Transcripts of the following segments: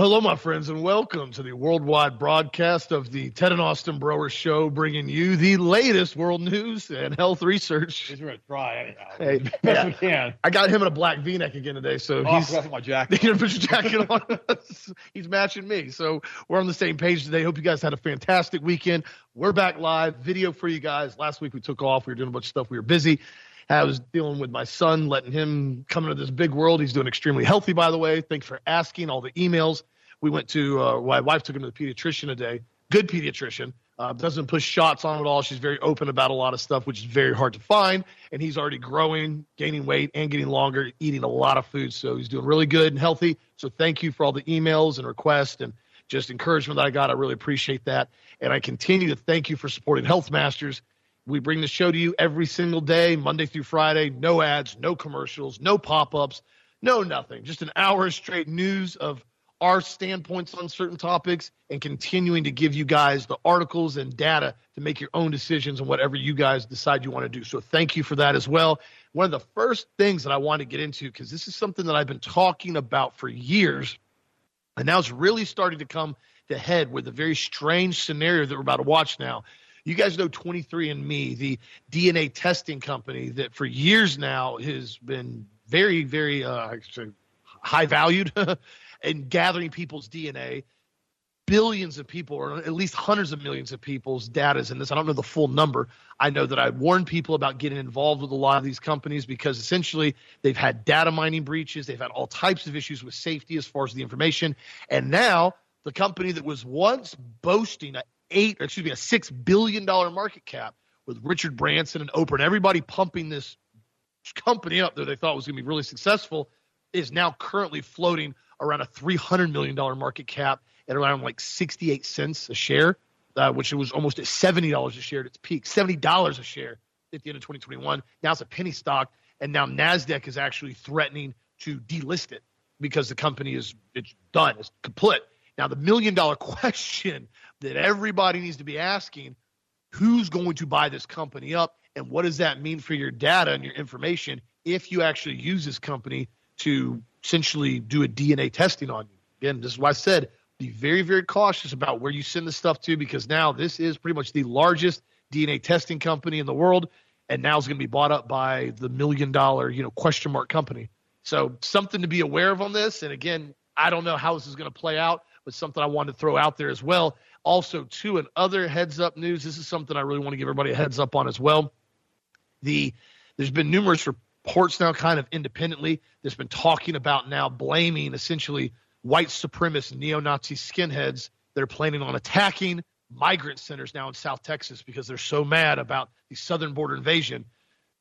Well, hello, my friends, and welcome to the worldwide broadcast of the Ted and Austin Broer Show, bringing you the latest world news and health research. Going to try anyhow. Hey, Best yeah. we can. I got him in a black V-neck again today, so Oh, he's that's my jacket. He's gonna put your jacket on. He's matching me, so we're on the same page today. Hope you guys had a fantastic weekend. We're back live, video for you guys. Last week we took off. We were doing a bunch of stuff. We were busy. I was dealing with my son, letting him come into this big world. He's doing extremely healthy, by the way. Thanks for asking. All the emails. We went to uh, my wife took him to the pediatrician today. Good pediatrician. Uh, doesn't push shots on at all. She's very open about a lot of stuff, which is very hard to find. And he's already growing, gaining weight, and getting longer, eating a lot of food. So he's doing really good and healthy. So thank you for all the emails and requests and just encouragement that I got. I really appreciate that. And I continue to thank you for supporting Health Masters. We bring the show to you every single day, Monday through Friday. No ads, no commercials, no pop ups, no nothing. Just an hour straight news of our standpoints on certain topics and continuing to give you guys the articles and data to make your own decisions on whatever you guys decide you want to do. So thank you for that as well. One of the first things that I want to get into, because this is something that I've been talking about for years, and now it's really starting to come to head with a very strange scenario that we're about to watch now. You guys know 23andMe, the DNA testing company that for years now has been very, very uh, high valued in gathering people's DNA. Billions of people, or at least hundreds of millions of people's data is in this. I don't know the full number. I know that I warned people about getting involved with a lot of these companies because essentially they've had data mining breaches, they've had all types of issues with safety as far as the information, and now the company that was once boasting eight, excuse me, a six billion dollar market cap with Richard Branson and Oprah and everybody pumping this company up that they thought was going to be really successful is now currently floating around a $300 million market cap at around like 68 cents a share, uh, which was almost at $70 a share at its peak, $70 a share at the end of 2021. Now it's a penny stock, and now NASDAQ is actually threatening to delist it because the company is it's done, it's complete. Now, the million dollar question that everybody needs to be asking who's going to buy this company up, and what does that mean for your data and your information if you actually use this company to essentially do a DNA testing on you? Again, this is why I said be very, very cautious about where you send this stuff to because now this is pretty much the largest DNA testing company in the world, and now it's going to be bought up by the million dollar, you know, question mark company. So something to be aware of on this. And again, I don't know how this is going to play out, but something I wanted to throw out there as well. Also, too, and other heads up news. This is something I really want to give everybody a heads up on as well. The there's been numerous reports now, kind of independently, that's been talking about now blaming essentially white supremacist neo-Nazi skinheads that are planning on attacking migrant centers now in South Texas because they're so mad about the southern border invasion.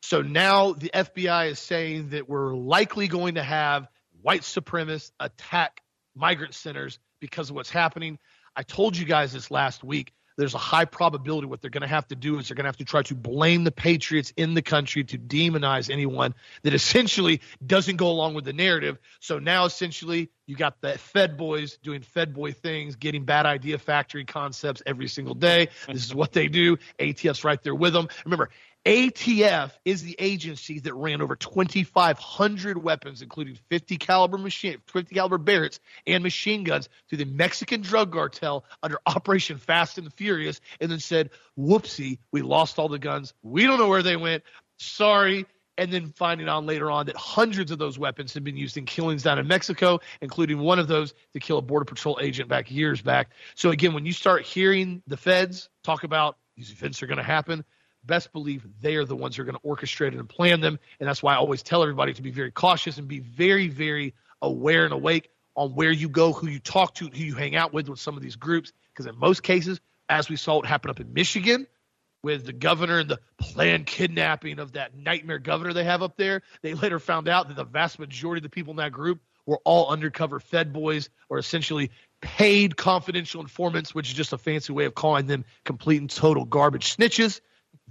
So now the FBI is saying that we're likely going to have white supremacists attack migrant centers because of what's happening. I told you guys this last week. There's a high probability what they're going to have to do is they're going to have to try to blame the patriots in the country to demonize anyone that essentially doesn't go along with the narrative. So now essentially you got the Fed boys doing Fed boy things, getting bad idea factory concepts every single day. This is what they do. ATF's right there with them. Remember, ATF is the agency that ran over 2,500 weapons, including 50 caliber machine, 50 caliber Barretts and machine guns through the Mexican drug cartel under Operation Fast and Furious, and then said, "Whoopsie, we lost all the guns. We don't know where they went. Sorry." And then finding out later on that hundreds of those weapons had been used in killings down in Mexico, including one of those to kill a border patrol agent back years back. So again, when you start hearing the feds talk about these events are going to happen, best believe they are the ones who are going to orchestrate it and plan them. And that's why I always tell everybody to be very cautious and be very, very aware and awake on where you go, who you talk to, who you hang out with with some of these groups. Because in most cases, as we saw it happen up in Michigan with the governor and the planned kidnapping of that nightmare governor they have up there, they later found out that the vast majority of the people in that group were all undercover Fed boys or essentially paid confidential informants, which is just a fancy way of calling them complete and total garbage snitches.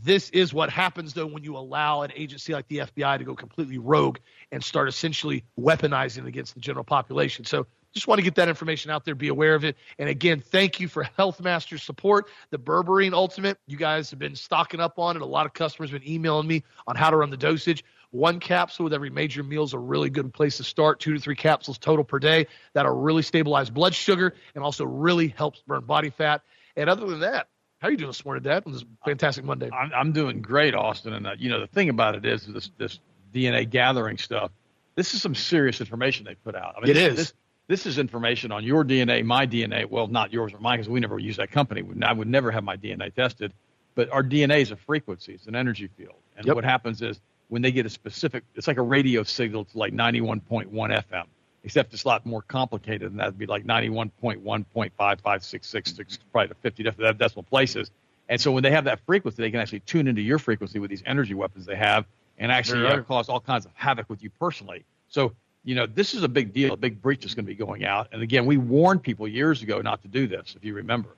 This is what happens, though, when you allow an agency like the FBI to go completely rogue and start essentially weaponizing against the general population. So just want to get that information out there, be aware of it. And again, thank you for Health Master's support. The Berberine Ultimate, you guys have been stocking up on it. A lot of customers have been emailing me on how to run the dosage. One capsule with every major meal is a really good place to start. Two to three capsules total per day. That'll really stabilize blood sugar and also really helps burn body fat. And other than that, how are you doing this morning, Dad, on this fantastic Monday? I'm, I'm doing great, Austin. And, uh, you know, the thing about it is this, this DNA gathering stuff, this is some serious information they put out. I mean, it this, is. This, this is information on your DNA, my DNA. Well, not yours or mine because we never use that company. I would never have my DNA tested. But our DNA is a frequency, it's an energy field. And yep. what happens is when they get a specific, it's like a radio signal to like 91.1 FM, except it's a lot more complicated than that. It'd be like 91.1.5566, probably to 50 decimal places. And so when they have that frequency, they can actually tune into your frequency with these energy weapons they have and actually uh, cause all kinds of havoc with you personally. So you know, this is a big deal. A big breach is going to be going out. And again, we warned people years ago not to do this, if you remember.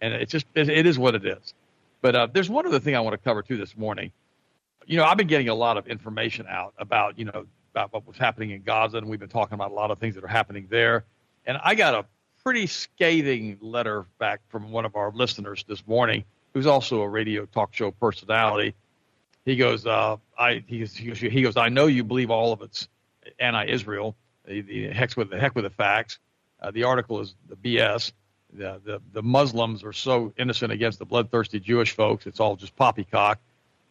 And it's just, it is what it is. But uh, there's one other thing I want to cover too this morning. You know, I've been getting a lot of information out about, you know, about what was happening in Gaza, and we've been talking about a lot of things that are happening there. And I got a pretty scathing letter back from one of our listeners this morning, who's also a radio talk show personality. He goes, uh, I, he, he goes, I know you believe all of it's anti-Israel. The, the heck with the heck with the facts. Uh, the article is the BS. The, the the Muslims are so innocent against the bloodthirsty Jewish folks. It's all just poppycock.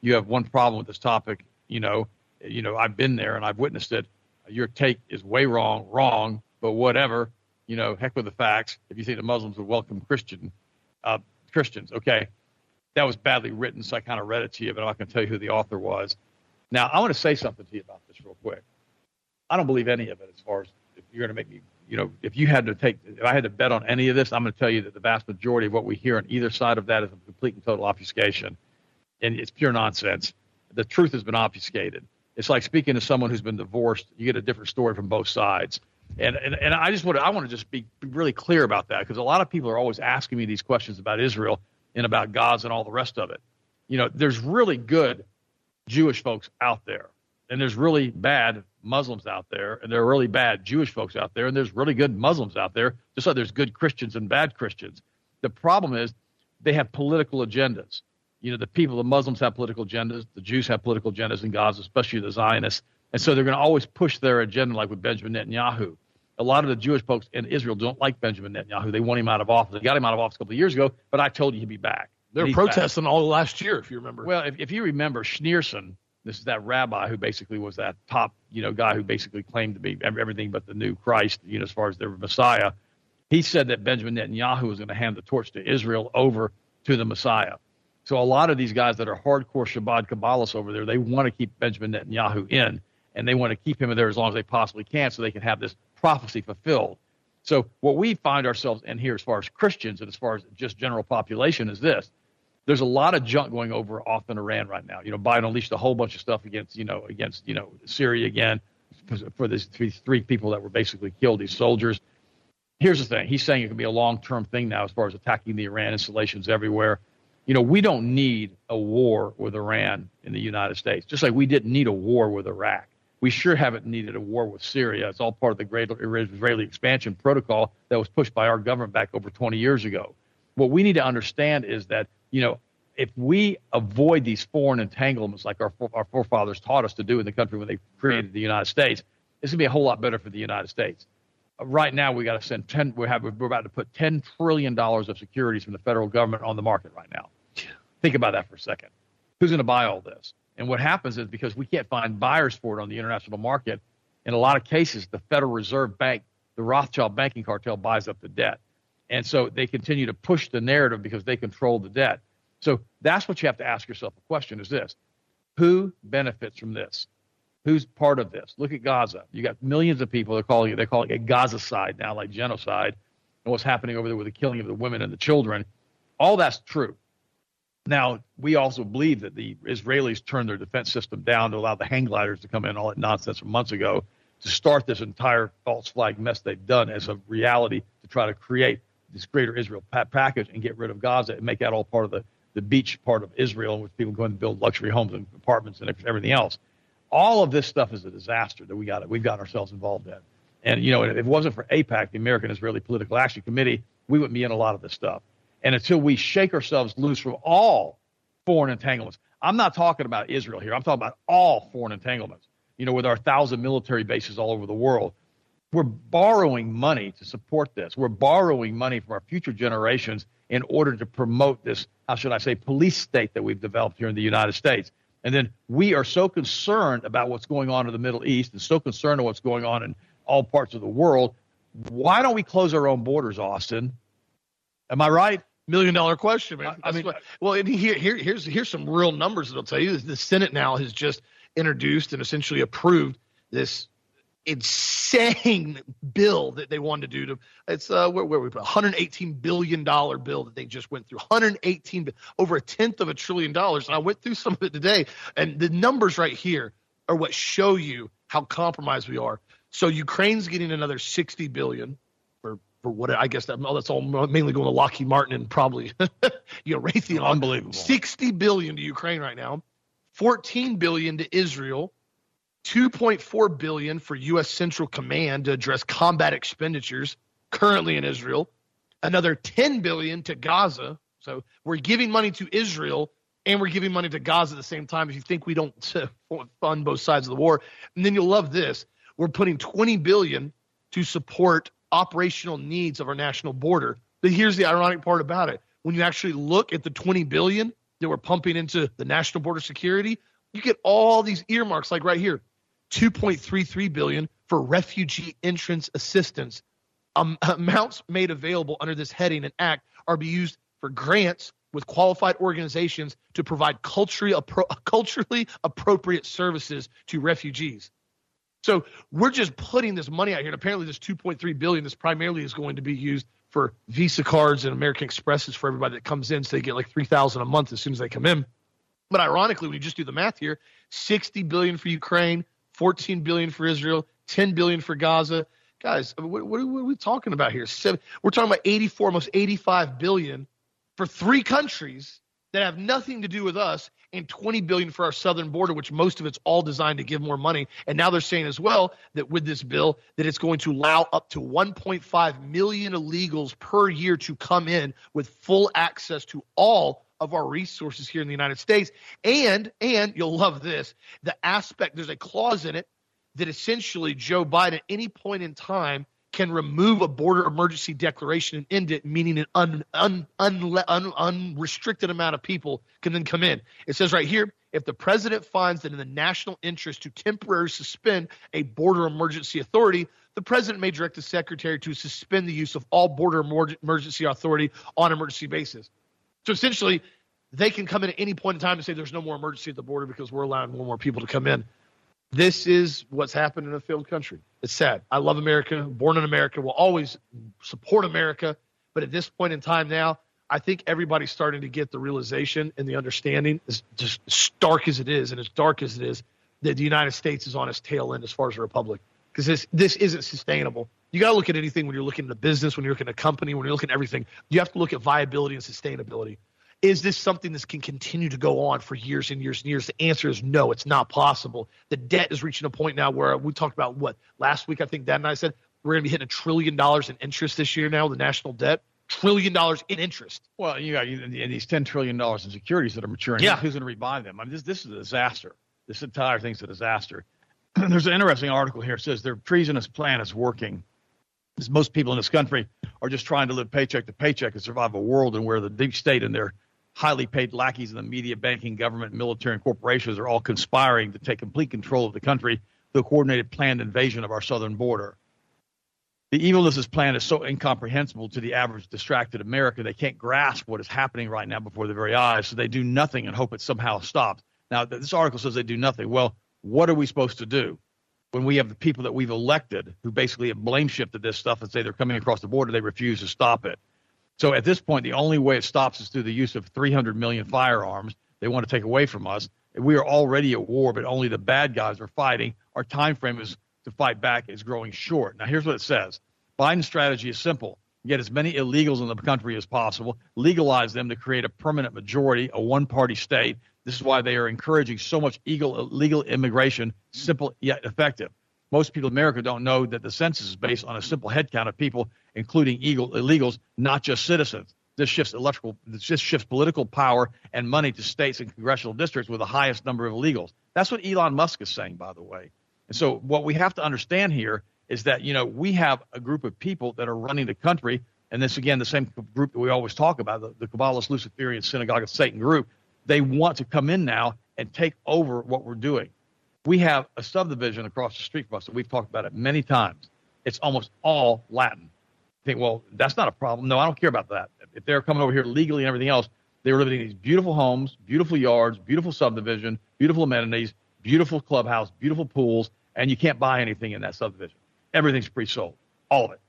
You have one problem with this topic. You know, you know I've been there and I've witnessed it. Your take is way wrong, wrong, but whatever. You know, heck with the facts. If you think the Muslims would welcome Christian uh, Christians, okay, that was badly written, so I kind of read it to you, but I'm not going to tell you who the author was. Now, I want to say something to you about this real quick. I don't believe any of it as far as if you're going to make me, you know, if you had to take, if I had to bet on any of this, I'm going to tell you that the vast majority of what we hear on either side of that is a complete and total obfuscation. And it's pure nonsense. The truth has been obfuscated. It's like speaking to someone who's been divorced. You get a different story from both sides. And, and, and I just want to, I want to just be really clear about that because a lot of people are always asking me these questions about Israel and about Gaza and all the rest of it. You know, there's really good Jewish folks out there, and there's really bad Muslims out there, and there are really bad Jewish folks out there, and there's really good Muslims out there, just like there's good Christians and bad Christians. The problem is they have political agendas. You know, the people, the Muslims have political agendas, the Jews have political agendas in Gaza, especially the Zionists. And so they're going to always push their agenda, like with Benjamin Netanyahu. A lot of the Jewish folks in Israel don't like Benjamin Netanyahu. They want him out of office. They got him out of office a couple of years ago, but I told you he'd be back. They were protesting back. all last year, if you remember. Well, if, if you remember, Schneerson, this is that rabbi who basically was that top, you know, guy who basically claimed to be everything but the new Christ, you know, as far as their Messiah. He said that Benjamin Netanyahu was going to hand the torch to Israel over to the Messiah. So a lot of these guys that are hardcore Shabbat Kabbalists over there, they want to keep Benjamin Netanyahu in, and they want to keep him in there as long as they possibly can, so they can have this prophecy fulfilled. So what we find ourselves in here, as far as Christians and as far as just general population, is this: there's a lot of junk going over off in Iran right now. You know, Biden unleashed a whole bunch of stuff against, you know, against, you know, Syria again for these three, three people that were basically killed, these soldiers. Here's the thing. He's saying it can be a long-term thing now as far as attacking the Iran installations everywhere. You know, we don't need a war with Iran in the United States, just like we didn't need a war with Iraq. We sure haven't needed a war with Syria. It's all part of the great Israeli expansion protocol that was pushed by our government back over 20 years ago. What we need to understand is that you know, if we avoid these foreign entanglements like our, our forefathers taught us to do in the country when they created the United States, it's going to be a whole lot better for the United States. Uh, right now, we got to send 10, we have, we're about to put $10 trillion of securities from the federal government on the market right now. Think about that for a second. Who's going to buy all this? And what happens is because we can't find buyers for it on the international market, in a lot of cases, the Federal Reserve Bank, the Rothschild banking cartel buys up the debt. And so they continue to push the narrative because they control the debt. So that's what you have to ask yourself. The question is this Who benefits from this? Who's part of this? Look at Gaza. You got millions of people. They're calling it, they're calling it Gazicide now, like genocide, and what's happening over there with the killing of the women and the children. All that's true. Now, we also believe that the Israelis turned their defense system down to allow the hang gliders to come in, all that nonsense from months ago, to start this entire false flag mess they've done as a reality to try to create this greater Israel package and get rid of Gaza and make that all part of the, the beach part of Israel, in which people go and build luxury homes and apartments and everything else. All of this stuff is a disaster that we got we've got ourselves involved in. And you know, if it wasn't for AIPAC, the American Israeli Political Action Committee, we wouldn't be in a lot of this stuff. And until we shake ourselves loose from all foreign entanglements. I'm not talking about Israel here. I'm talking about all foreign entanglements. You know, with our thousand military bases all over the world, we're borrowing money to support this. We're borrowing money from our future generations in order to promote this, how should I say, police state that we've developed here in the United States. And then we are so concerned about what's going on in the Middle East and so concerned about what's going on in all parts of the world. Why don't we close our own borders, Austin? Am I right? Million dollar question, man. I, I mean, what, well, here, here, here's here's some real numbers that I'll tell you. The Senate now has just introduced and essentially approved this insane bill that they wanted to do to it's uh where, where we put 118 billion dollar bill that they just went through 118 over a tenth of a trillion dollars and i went through some of it today and the numbers right here are what show you how compromised we are so ukraine's getting another 60 billion for what i guess that, that's all mainly going to lockheed martin and probably you know raytheon unbelievable 60 billion to ukraine right now 14 billion to israel 2.4 billion for US Central Command to address combat expenditures currently in Israel, another 10 billion to Gaza. So we're giving money to Israel and we're giving money to Gaza at the same time if you think we don't fund both sides of the war. And then you'll love this. We're putting 20 billion to support operational needs of our national border. But here's the ironic part about it. When you actually look at the 20 billion that we're pumping into the national border security, you get all these earmarks like right here 2.33 billion for refugee entrance assistance. Um, amounts made available under this heading and act are be used for grants with qualified organizations to provide culturally, appro- culturally appropriate services to refugees. So we're just putting this money out here. And apparently, this 2.3 billion, this primarily is going to be used for Visa cards and American Expresses for everybody that comes in, so they get like 3,000 a month as soon as they come in. But ironically, when you just do the math here, 60 billion for Ukraine, 14 billion for Israel, 10 billion for Gaza. Guys, what, what, are we talking about here? We're talking about 84, almost 85 billion for three countries that have nothing to do with us and 20 billion for our southern border which most of it's all designed to give more money and now they're saying as well that with this bill that it's going to allow up to 1.5 million illegals per year to come in with full access to all of our resources here in the United States. And and you'll love this, the aspect there's a clause in it that essentially Joe Biden at any point in time can remove a border emergency declaration and end it, meaning an un, un, un, un, unrestricted amount of people can then come in. It says right here if the president finds that in the national interest to temporarily suspend a border emergency authority, the president may direct the secretary to suspend the use of all border emergency authority on emergency basis. So essentially, they can come in at any point in time and say there's no more emergency at the border because we're allowing more and more people to come in. This is what's happened in a failed country. It's sad. I love America, born in America, will always support America. But at this point in time now, I think everybody's starting to get the realization and the understanding, as just stark as it is and as dark as it is, that the United States is on its tail end as far as a republic. Because this this isn't sustainable. You got to look at anything when you're looking at a business, when you're looking at a company, when you're looking at everything. You have to look at viability and sustainability. Is this something that can continue to go on for years and years and years? The answer is no, it's not possible. The debt is reaching a point now where we talked about what last week, I think Dad and I said we're going to be hitting a trillion dollars in interest this year now, the national debt. Trillion dollars in interest. Well, you got these ten trillion dollars in securities that are maturing. Yeah. Who's going to rebuy them? I mean, this this is a disaster. This entire thing's a disaster. There's an interesting article here. It says their treasonous plan is working most people in this country are just trying to live paycheck to paycheck and survive a world in where the deep state and their highly paid lackeys in the media, banking, government, military, and corporations are all conspiring to take complete control of the country through a coordinated planned invasion of our southern border. The evilness of this plan is so incomprehensible to the average distracted American, they can't grasp what is happening right now before their very eyes, so they do nothing and hope it somehow stops. Now, this article says they do nothing. Well, what are we supposed to do? when we have the people that we've elected who basically have blame shifted this stuff and say they're coming across the border, they refuse to stop it. So at this point, the only way it stops is through the use of 300 million firearms they want to take away from us. We are already at war, but only the bad guys are fighting. Our time frame is to fight back is growing short. Now, here's what it says Biden's strategy is simple get as many illegals in the country as possible, legalize them to create a permanent majority, a one party state, this is why they are encouraging so much illegal, immigration, simple yet effective. Most people in America don't know that the census is based on a simple head count of people, including illegal, illegals, not just citizens. This shifts electrical. This shifts political power and money to states and congressional districts with the highest number of illegals. That's what Elon Musk is saying, by the way. And so what we have to understand here is that you know we have a group of people that are running the country, and this again the same group that we always talk about, the, the Kabbalist Luciferian Synagogue of Satan group. They want to come in now and take over what we're doing. We have a subdivision across the street from us, and we've talked about it many times. It's almost all Latin. think, well, that's not a problem. No, I don't care about that. If they're coming over here legally and everything else, they were living in these beautiful homes, beautiful yards, beautiful subdivision, beautiful amenities, beautiful clubhouse, beautiful pools, and you can't buy anything in that subdivision. Everything's pre-sold, all of it.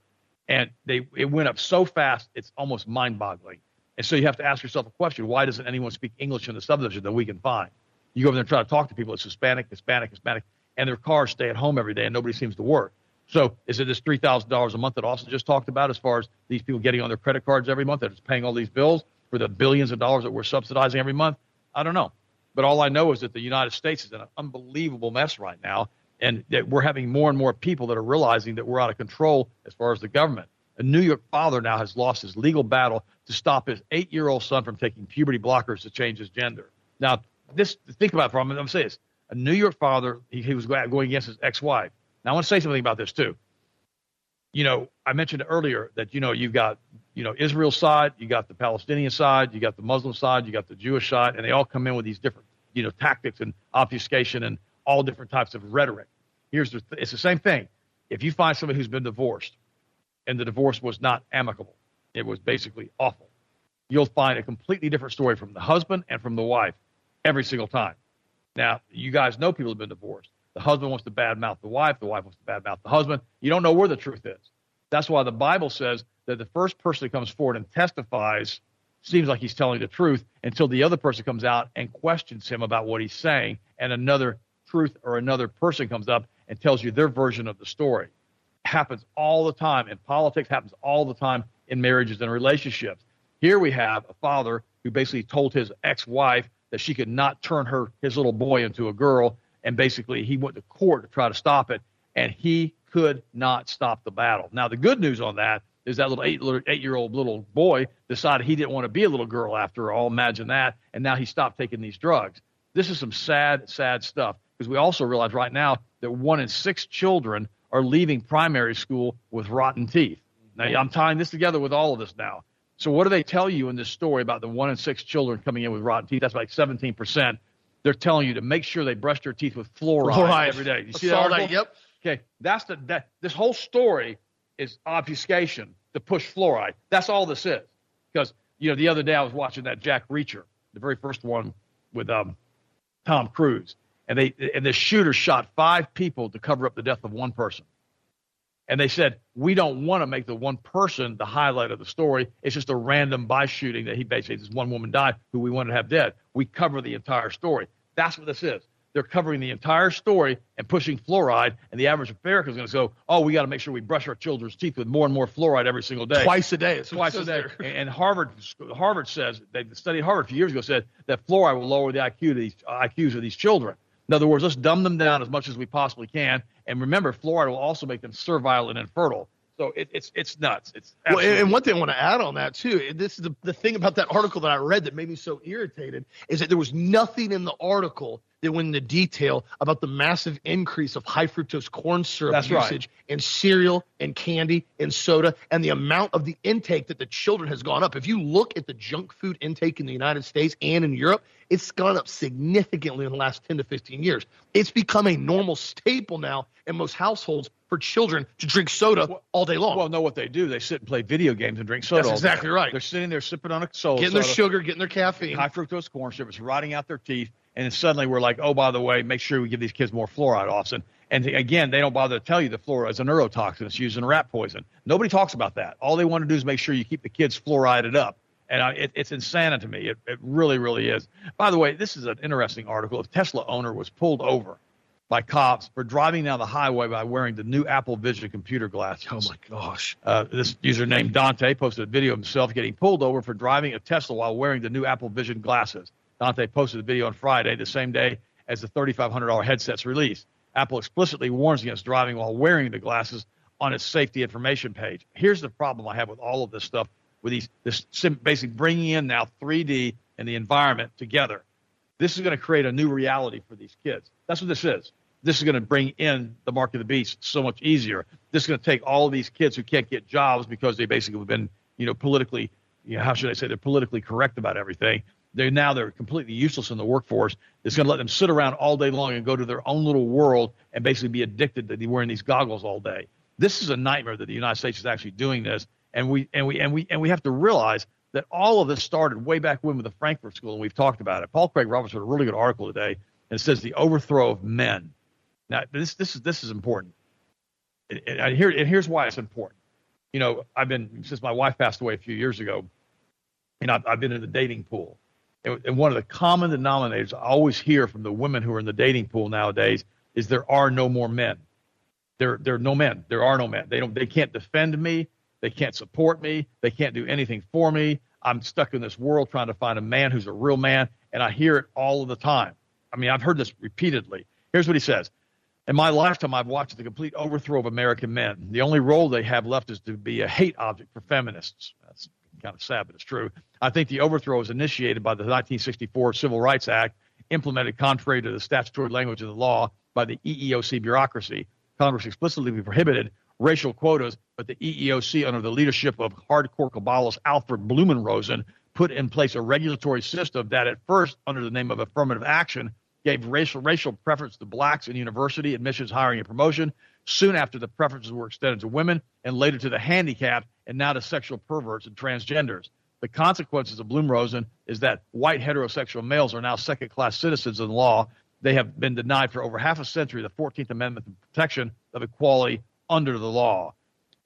And they it went up so fast, it's almost mind-boggling. And so you have to ask yourself a question: Why doesn't anyone speak English in the subdivision that we can find? You go over there and try to talk to people. It's Hispanic, Hispanic, Hispanic, and their cars stay at home every day, and nobody seems to work. So is it this three thousand dollars a month that Austin just talked about, as far as these people getting on their credit cards every month, that is paying all these bills for the billions of dollars that we're subsidizing every month? I don't know, but all I know is that the United States is in an unbelievable mess right now, and that we're having more and more people that are realizing that we're out of control as far as the government. A New York father now has lost his legal battle to stop his eight-year-old son from taking puberty blockers to change his gender. Now, this think about it for a moment. I'm saying this: a New York father, he, he was going against his ex-wife. Now, I want to say something about this too. You know, I mentioned earlier that you know you've got you know Israel's side, you got the Palestinian side, you got the Muslim side, you got the Jewish side, and they all come in with these different you know tactics and obfuscation and all different types of rhetoric. Here's the, it's the same thing. If you find somebody who's been divorced, and the divorce was not amicable, it was basically awful. You'll find a completely different story from the husband and from the wife every single time. Now, you guys know people have been divorced. The husband wants to badmouth the wife, the wife wants to badmouth the husband. You don't know where the truth is. That's why the Bible says that the first person that comes forward and testifies seems like he's telling the truth until the other person comes out and questions him about what he's saying, and another truth or another person comes up and tells you their version of the story. It happens all the time in politics, happens all the time in marriages and relationships. Here we have a father who basically told his ex-wife that she could not turn her his little boy into a girl, and basically he went to court to try to stop it, and he could not stop the battle. Now the good news on that is that little eight eight year old little boy decided he didn't want to be a little girl after all. Imagine that, and now he stopped taking these drugs. This is some sad, sad stuff because we also realize right now that one in six children are leaving primary school with rotten teeth. Now I'm tying this together with all of this now. So what do they tell you in this story about the one in six children coming in with rotten teeth? That's like 17%. They're telling you to make sure they brush their teeth with fluoride, fluoride. every day. You see that, that? Yep. Okay, that's the that this whole story is obfuscation to push fluoride. That's all this is. Because you know the other day I was watching that Jack Reacher, the very first one with um, Tom Cruise, and they and the shooter shot five people to cover up the death of one person. And they said, we don't want to make the one person the highlight of the story. It's just a random by shooting that he basically, this one woman died who we want to have dead. We cover the entire story. That's what this is. They're covering the entire story and pushing fluoride, and the average American is going to go, oh, we got to make sure we brush our children's teeth with more and more fluoride every single day. Twice a day. Twice a day. And Harvard, Harvard says, they studied Harvard a few years ago, said that fluoride will lower the IQ of these, IQs of these children. In other words, let's dumb them down as much as we possibly can. And remember, fluoride will also make them servile and infertile. So it, it's it's nuts. It's well, and one thing I want to add on that too. This is the, the thing about that article that I read that made me so irritated is that there was nothing in the article that went into detail about the massive increase of high fructose corn syrup That's usage right. in cereal and candy and soda, and the amount of the intake that the children has gone up. If you look at the junk food intake in the United States and in Europe, it's gone up significantly in the last 10 to 15 years. It's become a normal staple now in most households for children to drink soda well, all day long. Well, know what they do? They sit and play video games and drink soda. That's exactly right. They're sitting there sipping on a soda, getting their sugar, getting their caffeine, high fructose corn syrup. It's rotting out their teeth, and then suddenly we're like, oh, by the way, make sure we give these kids more fluoride, Austin. And again, they don't bother to tell you the fluoride is a neurotoxin. It's used in rat poison. Nobody talks about that. All they want to do is make sure you keep the kids fluorided up. And I, it, it's insane to me. It, it really, really is. By the way, this is an interesting article. A Tesla owner was pulled over by cops for driving down the highway by wearing the new Apple Vision computer glasses. Oh my gosh! Uh, this user named Dante posted a video of himself getting pulled over for driving a Tesla while wearing the new Apple Vision glasses. Dante posted the video on Friday, the same day as the $3,500 headset's release. Apple explicitly warns against driving while wearing the glasses on its safety information page. Here's the problem I have with all of this stuff with these this basically bringing in now 3D and the environment together. This is going to create a new reality for these kids. That's what this is. This is going to bring in the mark of the beast so much easier. This is going to take all these kids who can't get jobs because they basically have been, you know, politically, you know, how should I say, they're politically correct about everything. They now they're completely useless in the workforce. It's going to let them sit around all day long and go to their own little world and basically be addicted to wearing these goggles all day. This is a nightmare that the United States is actually doing this, and we and we and we and we have to realize that all of this started way back when with the Frankfurt School, and we've talked about it. Paul Craig Roberts wrote a really good article today, and it says the overthrow of men. Now, this this is this is important, and, and here and here's why it's important. You know, I've been since my wife passed away a few years ago. Know, I've, I've been in the dating pool, and, and one of the common denominators I always hear from the women who are in the dating pool nowadays is there are no more men. There there are no men. There are no men. They don't. They can't defend me. They can't support me. They can't do anything for me. I'm stuck in this world trying to find a man who's a real man, and I hear it all of the time. I mean, I've heard this repeatedly. Here's what he says In my lifetime, I've watched the complete overthrow of American men. The only role they have left is to be a hate object for feminists. That's kind of sad, but it's true. I think the overthrow was initiated by the 1964 Civil Rights Act, implemented contrary to the statutory language of the law by the EEOC bureaucracy. Congress explicitly prohibited racial quotas, but the EEOC, under the leadership of hardcore Kabbalist Alfred Blumrosen, put in place a regulatory system that, at first, under the name of affirmative action, gave racial racial preference to blacks in university admissions, hiring, and promotion. Soon after, the preferences were extended to women, and later to the handicapped, and now to sexual perverts and transgenders. The consequences of Blumrosen is that white heterosexual males are now second-class citizens in law. They have been denied for over half a century the 14th Amendment protection of equality under the law.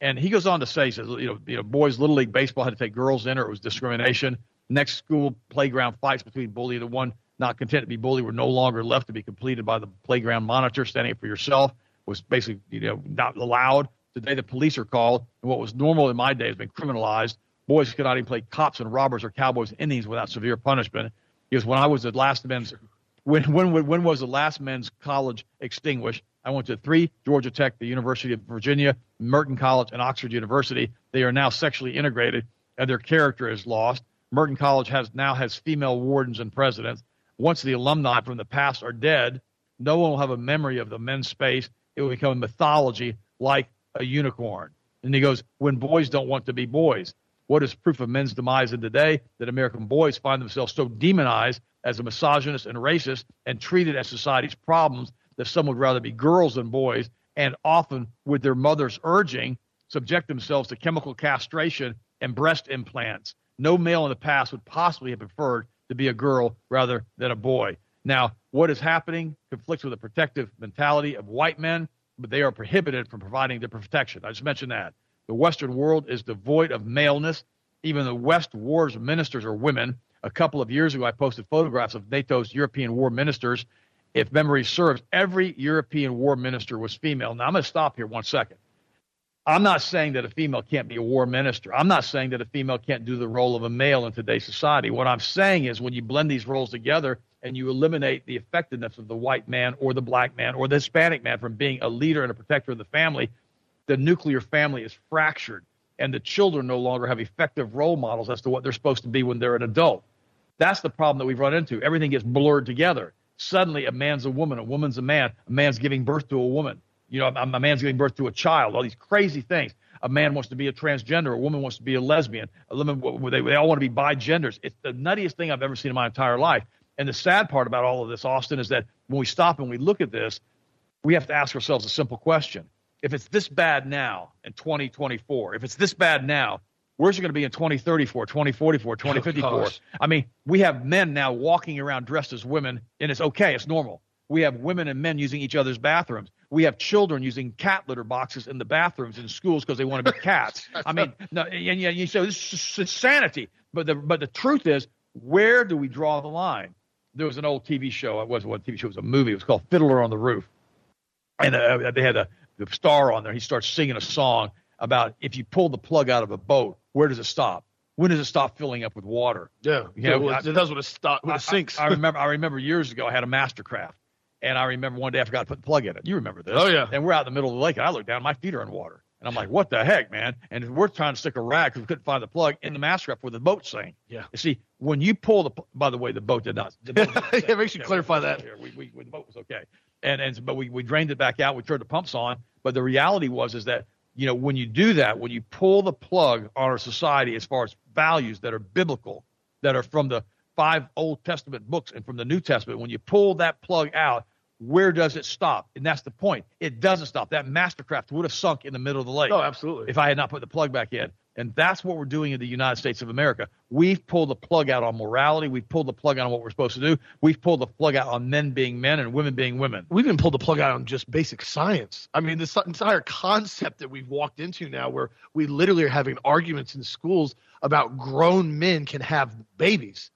And he goes on to say, says, you know, you know, boys little league baseball had to take girls in, or it was discrimination. Next school playground fights between bully and the one not content to be bullied were no longer left to be completed by the playground monitor. Standing up for yourself was basically, you know, not allowed. Today the police are called, and what was normal in my day has been criminalized. Boys could not even play cops and robbers or cowboys and Indians without severe punishment. Because when I was the last men's, when when when was the last men's college extinguished? I went to three Georgia Tech, the University of Virginia, Merton College, and Oxford University. They are now sexually integrated, and their character is lost. Merton College has now has female wardens and presidents. Once the alumni from the past are dead, no one will have a memory of the men's space. It will become a mythology like a unicorn. And he goes, when boys don't want to be boys. What is proof of men's demise in today? That American boys find themselves so demonized as a misogynist and racist and treated as society's problems that some would rather be girls than boys, and often, with their mother's urging, subject themselves to chemical castration and breast implants. No male in the past would possibly have preferred to be a girl rather than a boy. Now, what is happening conflicts with the protective mentality of white men, but they are prohibited from providing the protection. I just mentioned that. The Western world is devoid of maleness. Even the West war's ministers are women. A couple of years ago, I posted photographs of NATO's European war ministers if memory serves, every European war minister was female. Now, I'm going to stop here one second. I'm not saying that a female can't be a war minister. I'm not saying that a female can't do the role of a male in today's society. What I'm saying is when you blend these roles together and you eliminate the effectiveness of the white man or the black man or the Hispanic man from being a leader and a protector of the family, the nuclear family is fractured and the children no longer have effective role models as to what they're supposed to be when they're an adult. That's the problem that we've run into. Everything gets blurred together suddenly a man's a woman, a woman's a man, a man's giving birth to a woman. You know, a, a man's giving birth to a child. All these crazy things. A man wants to be a transgender. A woman wants to be a lesbian. A woman, they, they all want to be bigenders. It's the nuttiest thing I've ever seen in my entire life. And the sad part about all of this, Austin, is that when we stop and we look at this, we have to ask ourselves a simple question. If it's this bad now in 2024, if it's this bad now, Where's it going to be in 2034, 2044, 2054? Oh, I mean, we have men now walking around dressed as women, and it's okay, it's normal. We have women and men using each other's bathrooms. We have children using cat litter boxes in the bathrooms in schools because they want to be cats. I mean, no, and, yeah, you say this is insanity. But the but the truth is, where do we draw the line? There was an old TV show. It wasn't one TV show. It was a movie. It was called Fiddler on the Roof, and uh, they had a the star on there. He starts singing a song about if you pull the plug out of a boat, where does it stop? When does it stop filling up with water? Yeah, you know, yeah, it does when it stops when it sinks. I, I, remember. I remember years ago I had a Mastercraft, and I remember one day I forgot to put the plug in it. You remember this? Oh yeah. And we're out in the middle of the lake, and I look down, my feet are in water. And I'm like, what the heck, man? And we're trying to stick a rag because we couldn't find the plug in the Mastercraft where the boat sank. Yeah. You see, when you pull the, by the way, the boat did not. Boat did yeah, make sure you clarify that. We, we, we, the boat was okay. And, and, but we, we drained it back out. We turned the pumps on. But the reality was, is that, you know, when you do that, when you pull the plug on our society as far as values that are biblical, that are from the five Old Testament books and from the New Testament, when you pull that plug out, where does it stop? And that's the point. It doesn't stop. That Mastercraft would have sunk in the middle of the lake. Oh, absolutely. If I had not put the plug back in. And that's what we're doing in the United States of America. We've pulled the plug out on morality. We've pulled the plug out on what we're supposed to do. We've pulled the plug out on men being men and women being women. We've even pulled the plug out on just basic science. I mean, this entire concept that we've walked into now, where we literally are having arguments in schools about grown men can have babies.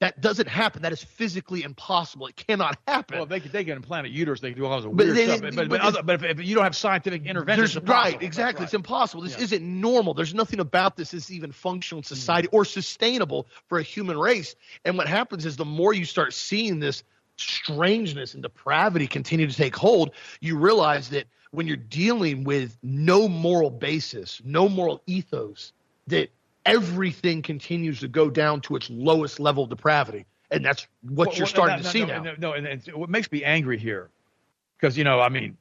That doesn't happen. That is physically impossible. It cannot happen. Well, they can, they can implant a uterus. They can do all kinds of weird they, stuff. But, but, but, other, but if, if, you don't have scientific intervention, right, exactly. Right. It's impossible. This yeah. isn't normal. There's nothing about this is even functional in mm. society or sustainable for a human race. And what happens is the more you start seeing this strangeness and depravity continue to take hold, you realize that when you're dealing with no moral basis, no moral ethos, that everything continues to go down to its lowest level of depravity. And that's what well, you're starting no, to see no, now. No, no, and, and what makes me angry here, because, you know, I mean,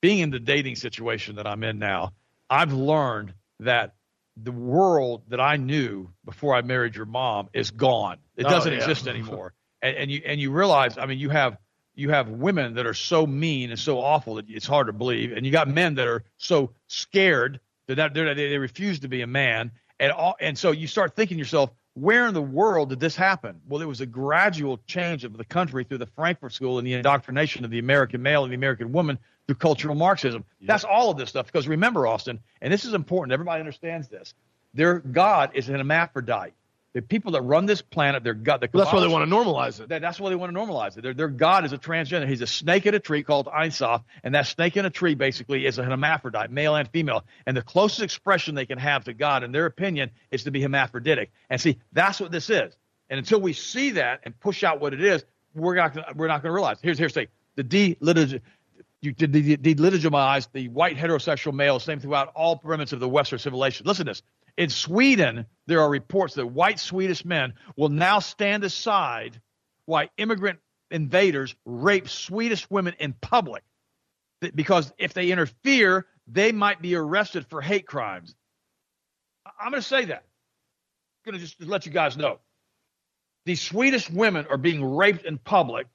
being in the dating situation that I'm in now, I've learned that the world that I knew before I married your mom is gone. It oh, doesn't oh, yeah. exist anymore. and, and you and you realize, I mean, you have you have women that are so mean and so awful that it's hard to believe, and you got men that are so scared that they refuse to be a man, and all, and so you start thinking yourself, where in the world did this happen? Well, it was a gradual change of the country through the Frankfurt School and the indoctrination of the American male and the American woman through cultural Marxism. Yep. That's all of this stuff. Because remember, Austin, and this is important. Everybody understands this. Their God is an hermaphrodite. The people that run this planet, their God. The well, that's why they want to normalize it. That, that's why they want to normalize it. Their, their God is a transgender. He's a snake in a tree called Ein Sof, and that snake in a tree basically is a hermaphrodite, male and female. And the closest expression they can have to God, in their opinion, is to be hermaphroditic. And see, that's what this is. And until we see that and push out what it is, we're not gonna, we're not going to realize. Here's here's the the delitig- you delegitimize the white heterosexual male, same throughout all remnants of the Western civilization. Listen to this. In Sweden, there are reports that white Swedish men will now stand aside while immigrant invaders rape Swedish women in public because if they interfere, they might be arrested for hate crimes. I'm going to say that. I'm going to just let you guys know. The Swedish women are being raped in public,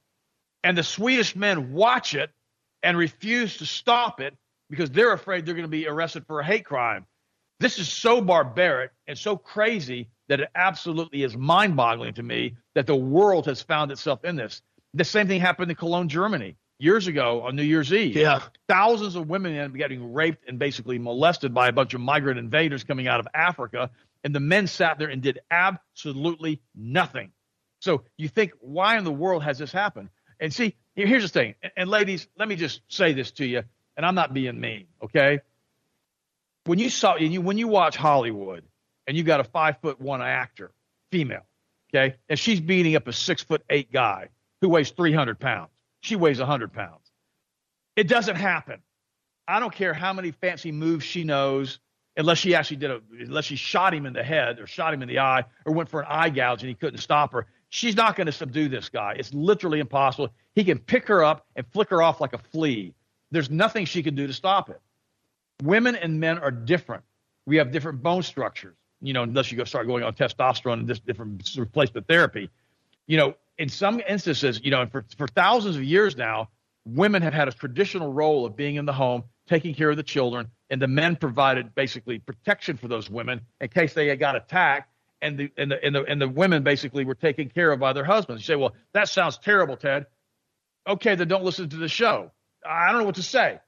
and the Swedish men watch it and refuse to stop it because they're afraid they're going to be arrested for a hate crime. This is so barbaric and so crazy that it absolutely is mind boggling to me that the world has found itself in this. The same thing happened in Cologne, Germany years ago on New Year's Eve. Yeah. Thousands of women ended up getting raped and basically molested by a bunch of migrant invaders coming out of Africa. And the men sat there and did absolutely nothing. So you think, why in the world has this happened? And see, here's the thing. And ladies, let me just say this to you, and I'm not being mean, okay? When you saw you when you watch Hollywood and you got a five foot one actor, female, okay, and she's beating up a six foot eight guy who weighs three hundred pounds. She weighs hundred pounds. It doesn't happen. I don't care how many fancy moves she knows, unless she actually did a unless she shot him in the head or shot him in the eye or went for an eye gouge and he couldn't stop her. She's not going to subdue this guy. It's literally impossible. He can pick her up and flick her off like a flea. There's nothing she can do to stop it women and men are different. We have different bone structures, you know, unless you go start going on testosterone and this different replacement therapy. You know, in some instances, you know, for, for thousands of years now, women have had a traditional role of being in the home, taking care of the children, and the men provided basically protection for those women in case they got attacked. And the, and the and the and the women basically were taken care of by their husbands. You say, well, that sounds terrible, Ted. Okay, then don't listen to the show. I don't know what to say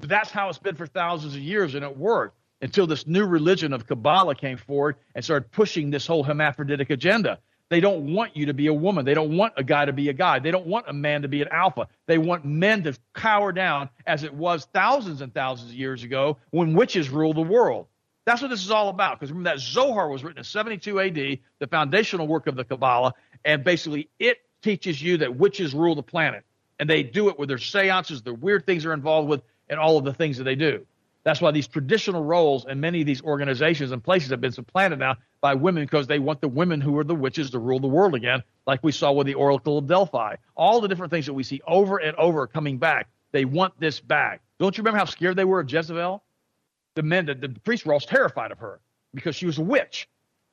that's how it's been for thousands of years, and it worked until this new religion of Kabbalah came forward and started pushing this whole hermaphroditic agenda. They don't want you to be a woman. They don't want a guy to be a guy. They don't want a man to be an alpha. They want men to cower down as it was thousands and thousands of years ago when witches ruled the world. That's what this is all about. Because remember that Zohar was written in 72 AD, the foundational work of the Kabbalah, and basically it teaches you that witches rule the planet. And they do it with their seances, the weird things they're involved with, and all of the things that they do. That's why these traditional roles and many of these organizations and places have been supplanted now by women because they want the women who are the witches to rule the world again, like we saw with the Oracle of Delphi. All the different things that we see over and over coming back. They want this back. Don't you remember how scared they were of Jezebel? The men, the, the priests were all terrified of her because she was a witch.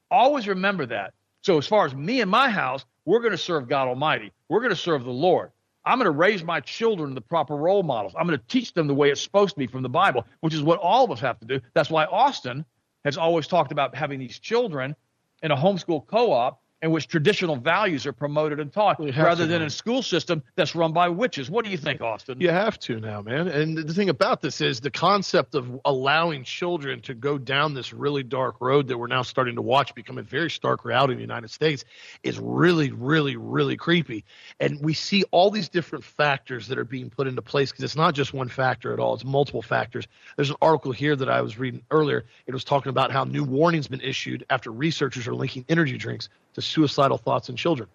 Always remember that. So as far as me and my house, we're going to serve God Almighty. We're going to serve the Lord. I'm going to raise my children the proper role models. I'm going to teach them the way it's supposed to be from the Bible, which is what all of us have to do. That's why Austin has always talked about having these children in a homeschool co-op in which traditional values are promoted and taught rather than now. a school system that's run by witches. What do you think, Austin? You have to now, man. And the thing about this is the concept of allowing children to go down this really dark road that we're now starting to watch become a very stark reality in the United States is really, really, really creepy. And we see all these different factors that are being put into place because it's not just one factor at all, it's multiple factors. There's an article here that I was reading earlier. It was talking about how new warnings been issued after researchers are linking energy drinks to suicidal thoughts in children.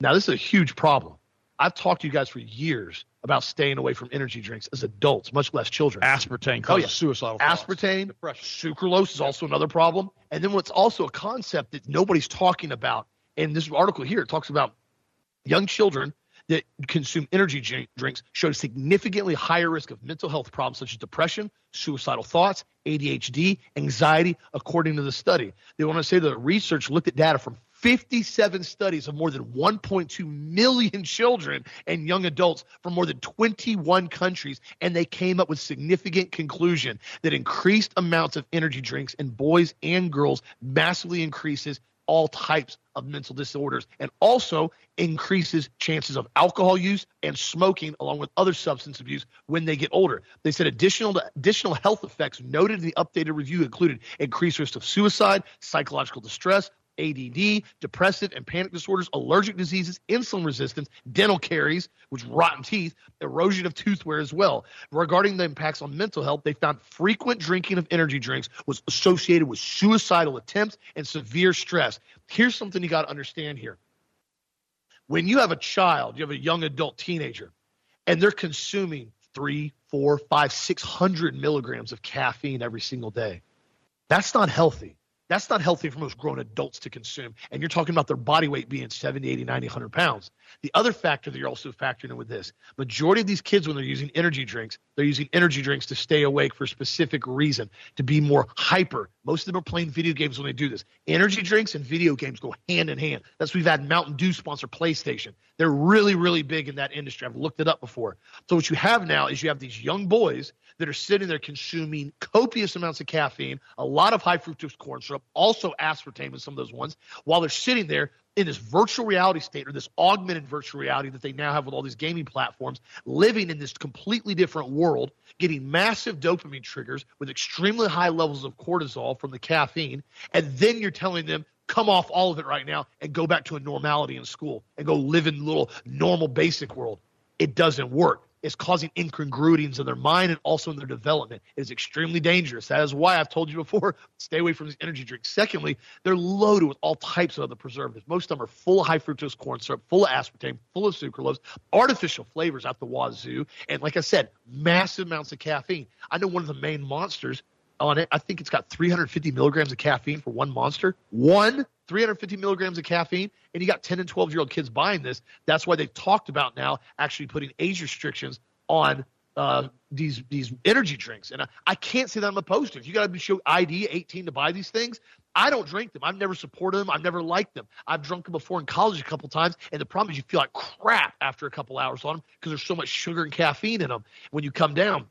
Now, this is a huge problem. I've talked to you guys for years about staying away from energy drinks as adults, much less children. Aspartame causes oh, yeah. suicidal thoughts. Aspartame, Depression. sucralose is also another problem. And then what's also a concept that nobody's talking about, and this article here talks about young children that consume energy drinks showed significantly higher risk of mental health problems such as depression, suicidal thoughts, ADHD, anxiety, according to the study. They want to say that research looked at data from 57 studies of more than 1.2 million children and young adults from more than 21 countries, and they came up with significant conclusion that increased amounts of energy drinks in boys and girls massively increases all types of mental disorders and also increases chances of alcohol use and smoking along with other substance abuse when they get older. They said additional additional health effects noted in the updated review included increased risk of suicide, psychological distress, ADD, depressive and panic disorders, allergic diseases, insulin resistance, dental caries, which rotten teeth, erosion of tooth wear as well. Regarding the impacts on mental health, they found frequent drinking of energy drinks was associated with suicidal attempts and severe stress. Here's something you got to understand here. When you have a child, you have a young adult teenager, and they're consuming three, four, five, six hundred milligrams of caffeine every single day. That's not healthy. That's not healthy for most grown adults to consume. And you're talking about their body weight being 70, 80, 90, 100 pounds. The other factor that you're also factoring in with this majority of these kids, when they're using energy drinks, they're using energy drinks to stay awake for a specific reason, to be more hyper. Most of them are playing video games when they do this. Energy drinks and video games go hand in hand. That's we've had Mountain Dew sponsor PlayStation. They're really, really big in that industry. I've looked it up before. So what you have now is you have these young boys that are sitting there consuming copious amounts of caffeine, a lot of high fructose corn syrup, also aspartame in some of those ones, while they're sitting there in this virtual reality state or this augmented virtual reality that they now have with all these gaming platforms, living in this completely different world, getting massive dopamine triggers with extremely high levels of cortisol from the caffeine, and then you're telling them, come off all of it right now and go back to a normality in school and go live in little normal basic world. It doesn't work is causing incongruities in their mind and also in their development. It is extremely dangerous. That is why I've told you before, stay away from these energy drinks. Secondly, they're loaded with all types of other preservatives. Most of them are full of high fructose corn syrup, full of aspartame, full of sucralose, artificial flavors out the wazoo, and like I said, massive amounts of caffeine. I know one of the main monsters on it. I think it's got 350 milligrams of caffeine for one monster. One 350 milligrams of caffeine, and you got 10 and 12 year old kids buying this. That's why they've talked about now actually putting age restrictions on uh, these these energy drinks. And I, I, can't say that I'm opposed to it. You got to be show ID 18 to buy these things. I don't drink them. I've never supported them. I've never liked them. I've drunk them before in college a couple times, and the problem is you feel like crap after a couple hours on them because there's so much sugar and caffeine in them when you come down.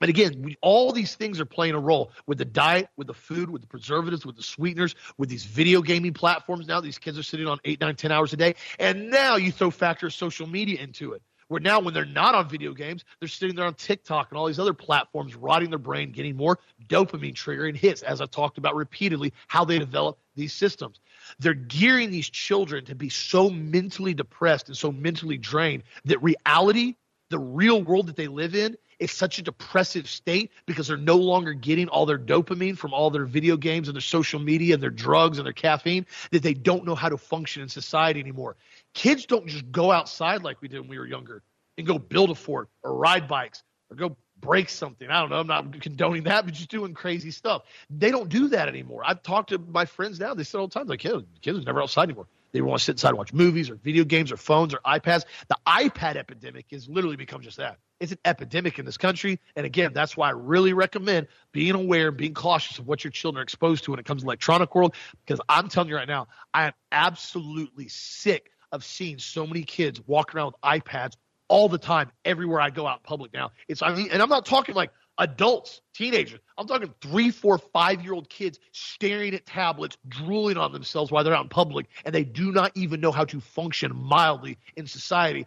But again, we, all these things are playing a role with the diet, with the food, with the preservatives, with the sweeteners, with these video gaming platforms. Now these kids are sitting on eight, nine, ten hours a day, and now you throw factor social media into it. Where now, when they're not on video games, they're sitting there on TikTok and all these other platforms, rotting their brain, getting more dopamine triggering hits, as I've talked about repeatedly, how they develop these systems. They're gearing these children to be so mentally depressed and so mentally drained that reality, the real world that they live in, it's such a depressive state because they're no longer getting all their dopamine from all their video games and their social media and their drugs and their caffeine that they don't know how to function in society anymore. Kids don't just go outside like we did when we were younger and go build a fort or ride bikes or go break something. I don't know. I'm not condoning that, but just doing crazy stuff. They don't do that anymore. I've talked to my friends now. They say all the time, like, kids, kids are never outside anymore. They want to sit inside and watch movies or video games or phones or iPads. The iPad epidemic has literally become just that. It's an epidemic in this country. And again, that's why I really recommend being aware, and being cautious of what your children are exposed to when it comes to electronic world. Because I'm telling you right now, I am absolutely sick of seeing so many kids walking around with iPads all the time, everywhere I go out in public now. It's I mean, and I'm not talking like adults, teenagers. I'm talking three, four, five year old kids staring at tablets, drooling on themselves while they're out in public, and they do not even know how to function mildly in society.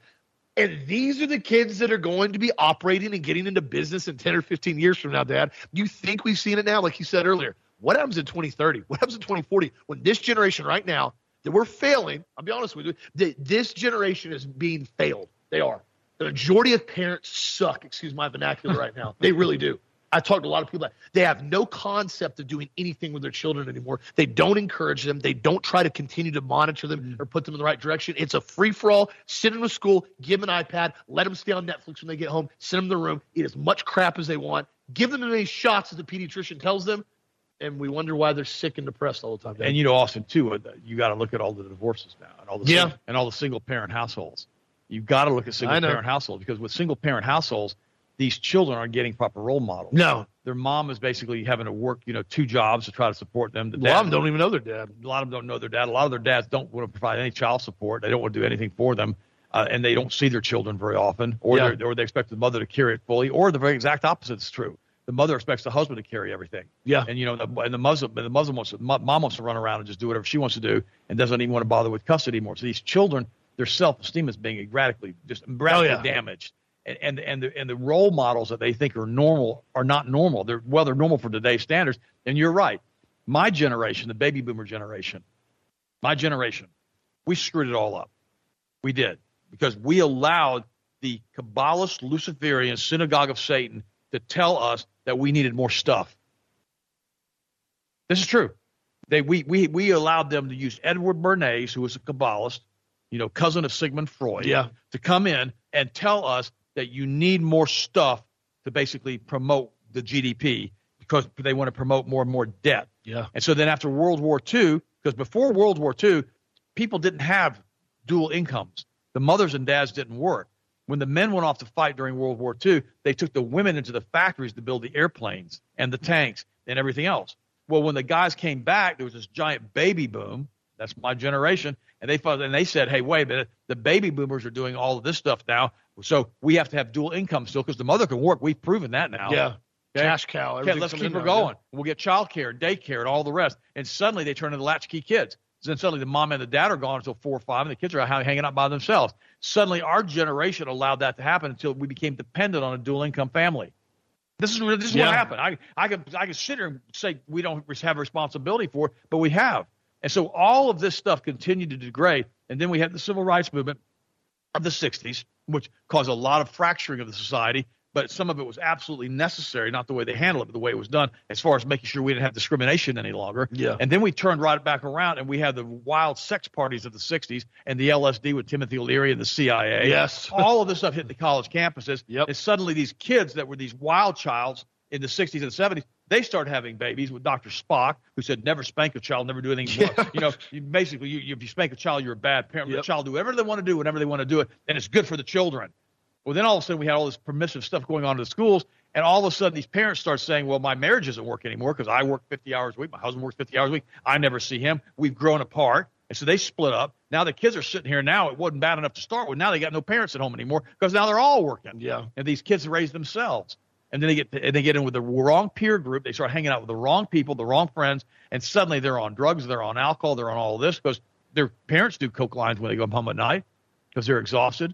And these are the kids that are going to be operating and getting into business in 10 or 15 years from now, Dad. You think we've seen it now, like you said earlier. What happens in 2030? What happens in 2040 when this generation right now that we're failing? I'll be honest with you, that this generation is being failed. They are. The majority of parents suck, excuse my vernacular right now. They really do. I talked to a lot of people that they have no concept of doing anything with their children anymore. They don't encourage them. They don't try to continue to monitor them mm-hmm. or put them in the right direction. It's a free for all. Sit in the school, give them an iPad, let them stay on Netflix when they get home, send them to the room, eat as much crap as they want, give them as many shots as the pediatrician tells them, and we wonder why they're sick and depressed all the time. And you know, Austin too, uh, you got to look at all the divorces now and all the yeah. single, and all the single parent households. You've got to look at single parent households because with single parent households, these children aren't getting proper role models. No, their mom is basically having to work, you know, two jobs to try to support them. The a lot of them don't even know their dad. A lot of them don't know their dad. A lot of their dads don't want to provide any child support. They don't want to do anything for them, uh, and they don't see their children very often, or yeah. or they expect the mother to carry it fully, or the very exact opposite is true. The mother expects the husband to carry everything. Yeah. And you know, the, and the Muslim, the Muslim wants, to, mom wants to run around and just do whatever she wants to do, and doesn't even want to bother with custody anymore. So these children, their self-esteem is being radically, just radically oh, yeah. damaged and and and the, and the role models that they think are normal are not normal. They're well, they're normal for today's standards. And you're right. My generation, the baby boomer generation, my generation, we screwed it all up. We did because we allowed the Kabbalist Luciferian synagogue of Satan to tell us that we needed more stuff. This is true. They we we we allowed them to use Edward Bernays, who was a Kabbalist, you know, cousin of Sigmund Freud, yeah. to come in and tell us that you need more stuff to basically promote the GDP because they want to promote more and more debt. Yeah. And so then after World War II, because before World War II, people didn't have dual incomes. The mothers and dads didn't work. When the men went off to fight during World War II, they took the women into the factories to build the airplanes and the tanks and everything else. Well, when the guys came back, there was this giant baby boom. That's my generation. And they thought, and they said, hey, wait a minute, the baby boomers are doing all of this stuff now. So we have to have dual income still because the mother can work. We've proven that now. Yeah. Okay? Cash cow. Okay, let's keep her going. Yeah. We'll get child care, daycare, and all the rest. And suddenly they turn into latchkey kids. Then suddenly the mom and the dad are gone until four or five, and the kids are hanging out by themselves. Suddenly our generation allowed that to happen until we became dependent on a dual income family. This is this is yeah. what happened. I I can I can sit here and say we don't have responsibility for it, but we have. And so all of this stuff continued to degrade. And then we had the civil rights movement of the 60s, which caused a lot of fracturing of the society, but some of it was absolutely necessary, not the way they handled it, but the way it was done, as far as making sure we didn't have discrimination any longer. Yeah. And then we turned right back around and we had the wild sex parties of the 60s and the LSD with Timothy Leary and the CIA. Yes. All of this stuff hit the college campuses. Yep. And suddenly these kids that were these wild childs in the 60s and 70s, they started having babies with Dr. Spock, who said, never spank a child, never do anything. Yeah. You know, you, basically, you, if you spank a child, you're a bad parent. Yep. The child do whatever they want to do whenever they want to do it, and it's good for the children. Well, then all of a sudden we had all this permissive stuff going on in the schools, and all of a sudden these parents start saying, well, my marriage doesn't work anymore because I work 50 hours a week. My husband works 50 hours a week. I never see him. We've grown apart. And so they split up. Now the kids are sitting here now. It wasn't bad enough to start with. Now they got no parents at home anymore because now they're all working. Yeah. And these kids raise themselves and then they get and they get in with the wrong peer group. They start hanging out with the wrong people, the wrong friends, and suddenly they're on drugs, they're on alcohol, they're on all of this because their parents do coke lines when they go home at night because they're exhausted.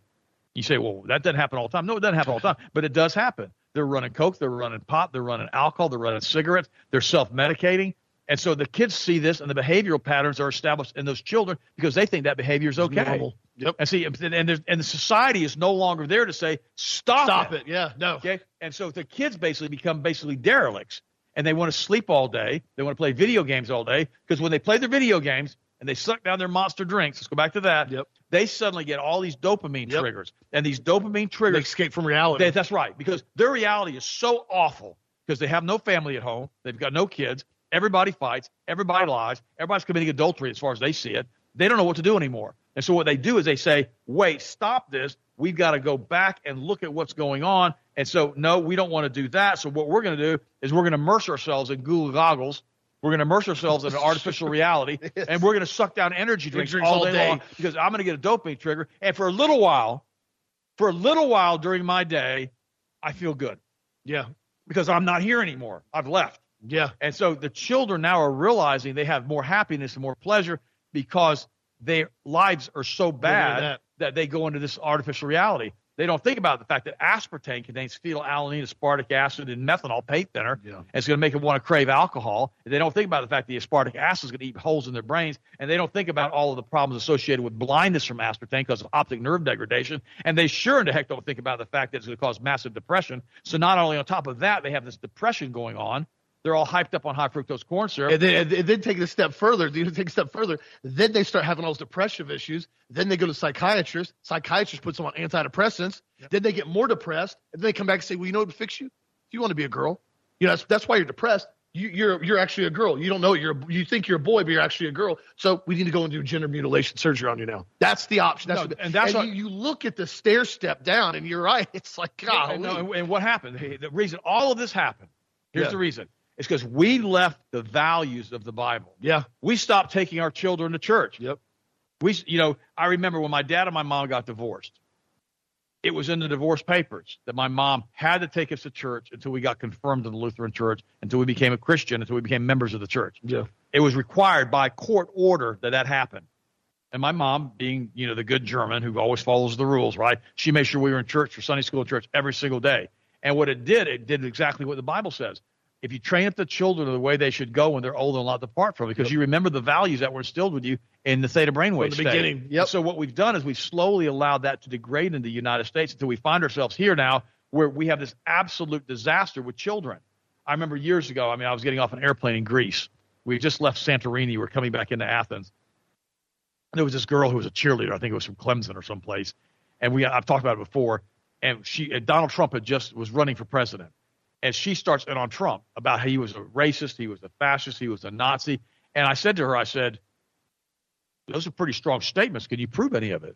You say, well, that doesn't happen all the time. No, it doesn't happen all the time, but it does happen. They're running coke, they're running pot, they're running alcohol, they're running cigarettes, they're self-medicating. And so the kids see this, and the behavioral patterns are established in those children because they think that behavior is okay. Normal. Yep. And see, and there's, and the society is no longer there to say stop, stop it. it. Yeah, no. Okay. And so the kids basically become basically derelicts, and they want to sleep all day. They want to play video games all day because when they play their video games, and they suck down their monster drinks, let's go back to that. Yep. They suddenly get all these dopamine Yep. triggers, and these dopamine They triggers escape from reality. they, that's right, because their reality is so awful because they have no family at home, they've got no kids, everybody fights, everybody lies, everybody's committing adultery as far as they see it. They don't know what to do anymore. And so what they do is they say, wait, stop this. We've got to go back and look at what's going on. And so, no, we don't want to do that. So what we're going to do is we're going to immerse ourselves in Google goggles. We're going to immerse ourselves in an artificial reality, Yes. and we're going to suck down energy drinks, Drinks all all day, day. long because I'm going to get a dopamine trigger. And for a little while, for a little while during my day, I feel good yeah. because I'm not here anymore. I've left. Yeah. And so the children now are realizing they have more happiness and more pleasure because their lives are so bad that. that. they go into this artificial reality. They don't think about the fact that aspartame contains phenylalanine, aspartic acid, and methanol paint thinner. Yeah. And it's going to make them want to crave alcohol. And they don't think about the fact that the aspartic acid is going to eat holes in their brains. And they don't think about all of the problems associated with blindness from aspartame because of optic nerve degradation. And they sure in the heck don't think about the fact that it's going to cause massive depression. So not only on top of that, they have this depression going on. They're all hyped up on high fructose corn syrup. And then, and then take it a step further. You take a step further. Then they start having all those depressive issues. Then they go to psychiatrists. Psychiatrist puts them on antidepressants. Then they get more depressed. And then they come back and say, "Well, you know what fix you? You want to be a girl, you know that's that's why you're depressed. You, you're you're actually a girl. You don't know it. You're you think you're a boy, but you're actually a girl. So we need to go and do gender mutilation surgery on you now. That's the option. That's No, the- and that's what- you, you look at the stair step down, and you're right. It's like God. and, and- and what happened? The reason all of this happened, here's Yeah. the reason. It's because we left the values of the Bible. yeah. We stopped taking our children to church. Yep. We, you know, I remember when my dad and my mom got divorced. It was in the divorce papers that my mom had to take us to church until we got confirmed in the Lutheran church, until we became a Christian, until we became members of the church. Yeah. It was required by court order that that happen. And my mom, being you know the good German who always follows the rules, right? She made sure we were in church for Sunday school church every single day. And what it did, it did exactly what the Bible says. If you train up the children the way they should go when they're old and not depart from, it, because Yep. you remember the values that were instilled with you in the theta brainwave From the state. beginning, yep. So what we've done is we've slowly allowed that to degrade in the United States until we find ourselves here now, where we have this absolute disaster with children. I remember years ago. I mean, I was getting off an airplane in Greece. We just left Santorini. We were coming back into Athens. There was this girl who was a cheerleader. I think it was from Clemson or someplace. And we, I've talked about it before. And she, and Donald Trump had just was running for president. And she starts in on Trump about how he was a racist, he was a fascist, he was a Nazi. And I said to her, I said, those are pretty strong statements. Can you prove any of it?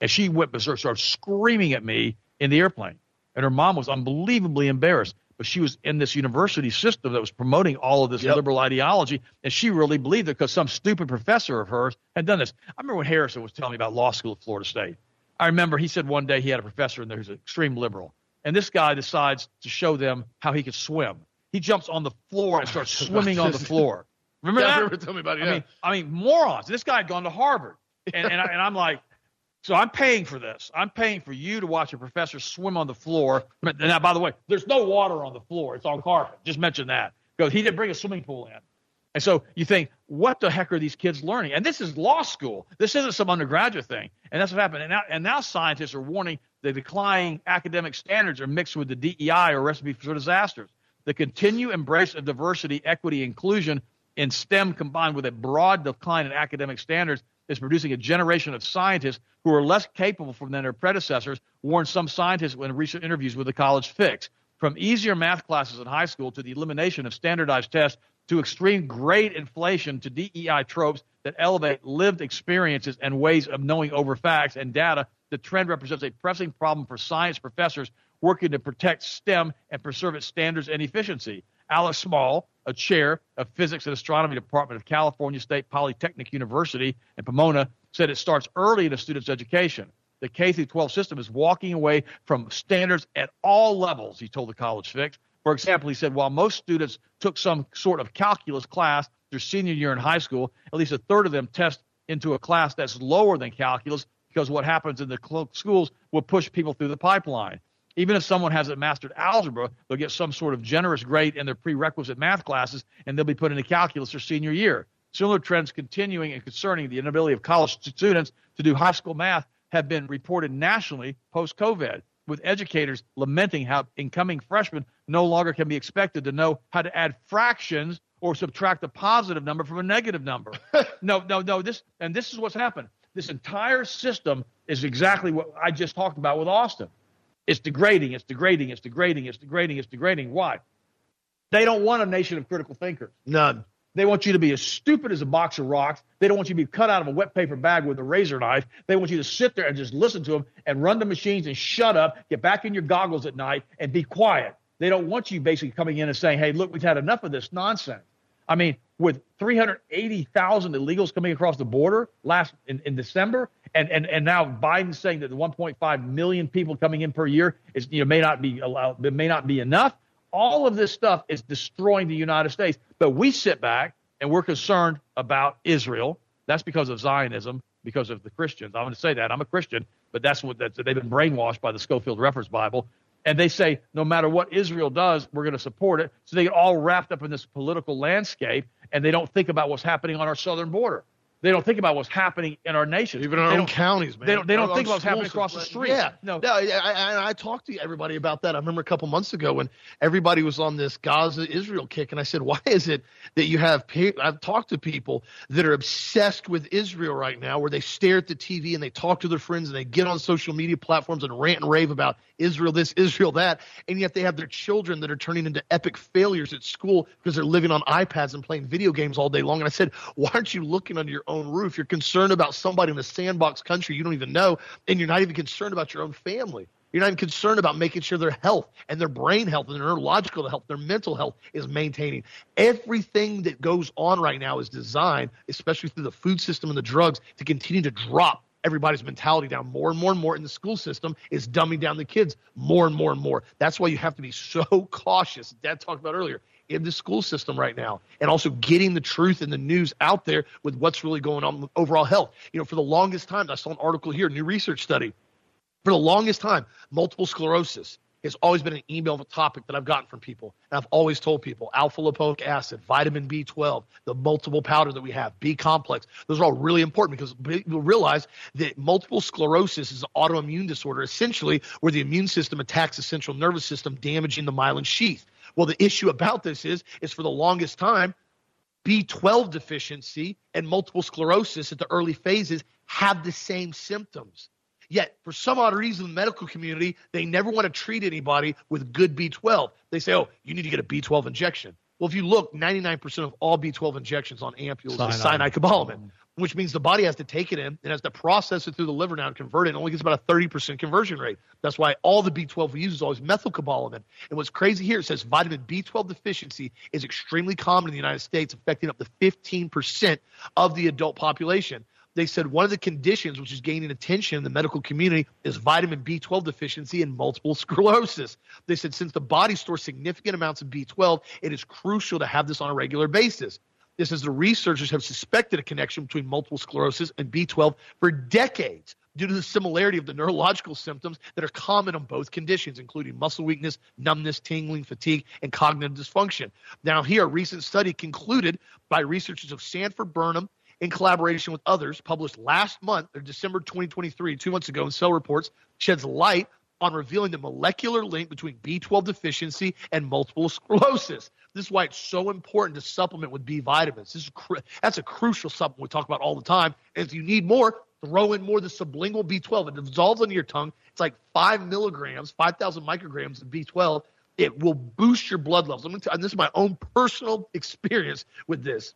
And she went berserk, started screaming at me in the airplane. And her mom was unbelievably embarrassed. But she was in this university system that was promoting all of this Yep. liberal ideology, and she really believed it because some stupid professor of hers had done this. I remember when Harrison was telling me about law school at Florida State. I remember he said one day he had a professor in there who's an extreme liberal, and this guy decides to show them how he can swim. He jumps on the floor and starts swimming on the floor. Remember Yeah, I that? remember telling me about it. I mean, I mean, morons. This guy had gone to Harvard, and and, I, and I'm like, so I'm paying for this. I'm paying for you to watch a professor swim on the floor. Now, by the way, there's no water on the floor. It's on carpet. Just mention that because he didn't bring a swimming pool in. And so you think, what the heck are these kids learning? And this is law school. This isn't some undergraduate thing. And that's what happened. And now, and now scientists are warning the declining academic standards are mixed with the DEI or recipe for disasters. The continued embrace of diversity, equity, inclusion in STEM combined with a broad decline in academic standards is producing a generation of scientists who are less capable than their predecessors, warned some scientists in recent interviews with the College Fix. From easier math classes in high school to the elimination of standardized tests to extreme grade inflation to DEI tropes that elevate lived experiences and ways of knowing over facts and data, the trend represents a pressing problem for science professors working to protect STEM and preserve its standards and efficiency. Alex Small, a chair of physics and astronomy department of California State Polytechnic University in Pomona, said it starts early in a student's education. The K through 12 system is walking away from standards at all levels, he told the College Fix. For example, he said while most students took some sort of calculus class their senior year in high school, at least a third of them test into a class that's lower than calculus because what happens in the schools will push people through the pipeline. Even if someone hasn't mastered algebra, they'll get some sort of generous grade in their prerequisite math classes and they'll be put into calculus their senior year. Similar trends continuing and concerning the inability of college students to do high school math have been reported nationally post COVID, with educators lamenting how incoming freshmen no longer can be expected to know how to add fractions or subtract a positive number from a negative number. no, no, no. This and this is what's happened. This entire system is exactly what I just talked about with Austin. It's degrading, it's degrading, it's degrading, it's degrading, it's degrading. Why? They don't want a nation of critical thinkers. None. They want you to be as stupid as a box of rocks. They don't want you to be cut out of a wet paper bag with a razor knife. They want you to sit there and just listen to them and run the machines and shut up, get back in your goggles at night and be quiet. They don't want you basically coming in and saying, hey, look, we've had enough of this nonsense. I mean, with 380,000 illegals coming across the border last in, in December, and, and, and now Biden saying that the 1.5 million people coming in per year is you know may not be allowed, may not be enough. All of this stuff is destroying the United States. But we sit back and we're concerned about Israel. That's because of Zionism, because of the Christians. I'm going to say that I'm a Christian, but that's what that's, they've been brainwashed by the Scofield Reference Bible and they say no matter what Israel does, we're going to support it. So they get all wrapped up in this political landscape, and they don't think about what's happening on our southern border. They don't think about what's happening in our nation, even in our own counties, man. They don't. They don't think about what's happening across the street. Yeah, no. no I, I, I, talked to everybody about that. I remember a couple months ago when everybody was on this Gaza Israel kick, and I said, "Why is it that you have?" I've talked to people that are obsessed with Israel right now, where they stare at the TV and they talk to their friends and they get on social media platforms and rant and rave about Israel this, Israel that, and yet they have their children that are turning into epic failures at school because they're living on iPads and playing video games all day long. And I said, "Why aren't you looking under your own roof. You're concerned about somebody in a sandbox country you don't even know, and you're not even concerned about your own family. You're not even concerned about making sure their health and their brain health and their neurological health, their mental health is maintaining. Everything that goes on right now is designed, especially through the food system and the drugs, to continue to drop everybody's mentality down more and more and more in the school system is dumbing down the kids more and more and more. That's why you have to be so cautious. Dad talked about earlier in the school system right now and also getting the truth and the news out there with what's really going on with overall health. You know, for the longest time, I saw an article here, new research study. For the longest time, multiple sclerosis has always been an email of a topic that I've gotten from people. And I've always told people alpha lipoic acid, vitamin B12, the multiple powder that we have, B complex. Those are all really important because people realize that multiple sclerosis is an autoimmune disorder, essentially where the immune system attacks the central nervous system, damaging the myelin sheath. Well, the issue about this is, is for the longest time, B12 deficiency and multiple sclerosis at the early phases have the same symptoms. Yet, for some odd reason, the medical community, they never want to treat anybody with good B12. They say, oh, you need to get a B12 injection. Well, if you look, 99% of all B12 injections on ampules Cyanide. is cyanocobalamin which means the body has to take it in and has to process it through the liver now and convert it. It only gets about a 30% conversion rate. That's why all the B12 we use is always methylcobalamin. And what's crazy here, it says vitamin B12 deficiency is extremely common in the United States, affecting up to 15% of the adult population. They said one of the conditions which is gaining attention in the medical community is vitamin B12 deficiency and multiple sclerosis. They said since the body stores significant amounts of B12, it is crucial to have this on a regular basis. This is the researchers have suspected a connection between multiple sclerosis and B12 for decades due to the similarity of the neurological symptoms that are common on both conditions, including muscle weakness, numbness, tingling, fatigue, and cognitive dysfunction. Now, here, a recent study concluded by researchers of Sanford Burnham in collaboration with others, published last month, or December 2023, two months ago, in Cell Reports, sheds light on revealing the molecular link between B12 deficiency and multiple sclerosis. This is why it's so important to supplement with B vitamins. This is cr- that's a crucial supplement we talk about all the time. And if you need more, throw in more the sublingual B12. It dissolves into your tongue. It's like five milligrams, 5,000 micrograms of B12. It will boost your blood levels. Let tell this is my own personal experience with this.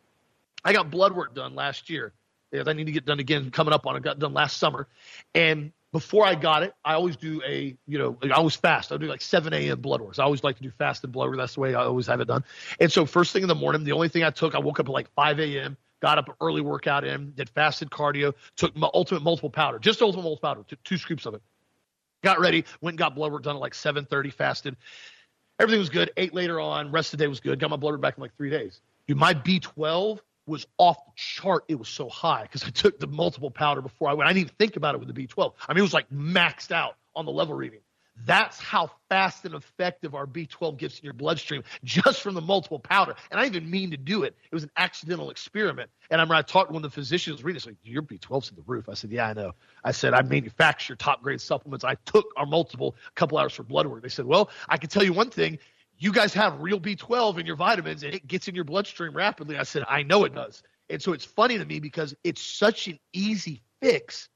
I got blood work done last year. I need to get done again coming up on it. Got done last summer. And before I got it, I always do a, you know, I always fast. I do like 7 a.m. blood works. I always like to do fasted blood work. That's the way I always have it done. And so first thing in the morning, the only thing I took, I woke up at like 5 a.m., got up early workout in, did fasted cardio, took my ultimate multiple powder, just ultimate multiple powder, took two scoops of it. Got ready, went and got blood work done at like 7:30, fasted. Everything was good. Ate later on. Rest of the day was good. Got my blood work back in like three days. Dude, my B12 was off the chart. It was so high because I took the multiple powder before I went. I didn't even think about it with the B12. I mean, it was like maxed out on the level reading. That's how fast and effective our B12 gets in your bloodstream just from the multiple powder. And I didn't mean to do it. It was an accidental experiment. And I remember I talked to one of the physicians reading, like, your B12's in the roof. I said, yeah, I know. I said, I manufacture top grade supplements. I took our multiple a couple hours for blood work. They said, well, I can tell you one thing you guys have real B12 in your vitamins and it gets in your bloodstream rapidly. I said, I know it does. And so it's funny to me because it's such an easy fix.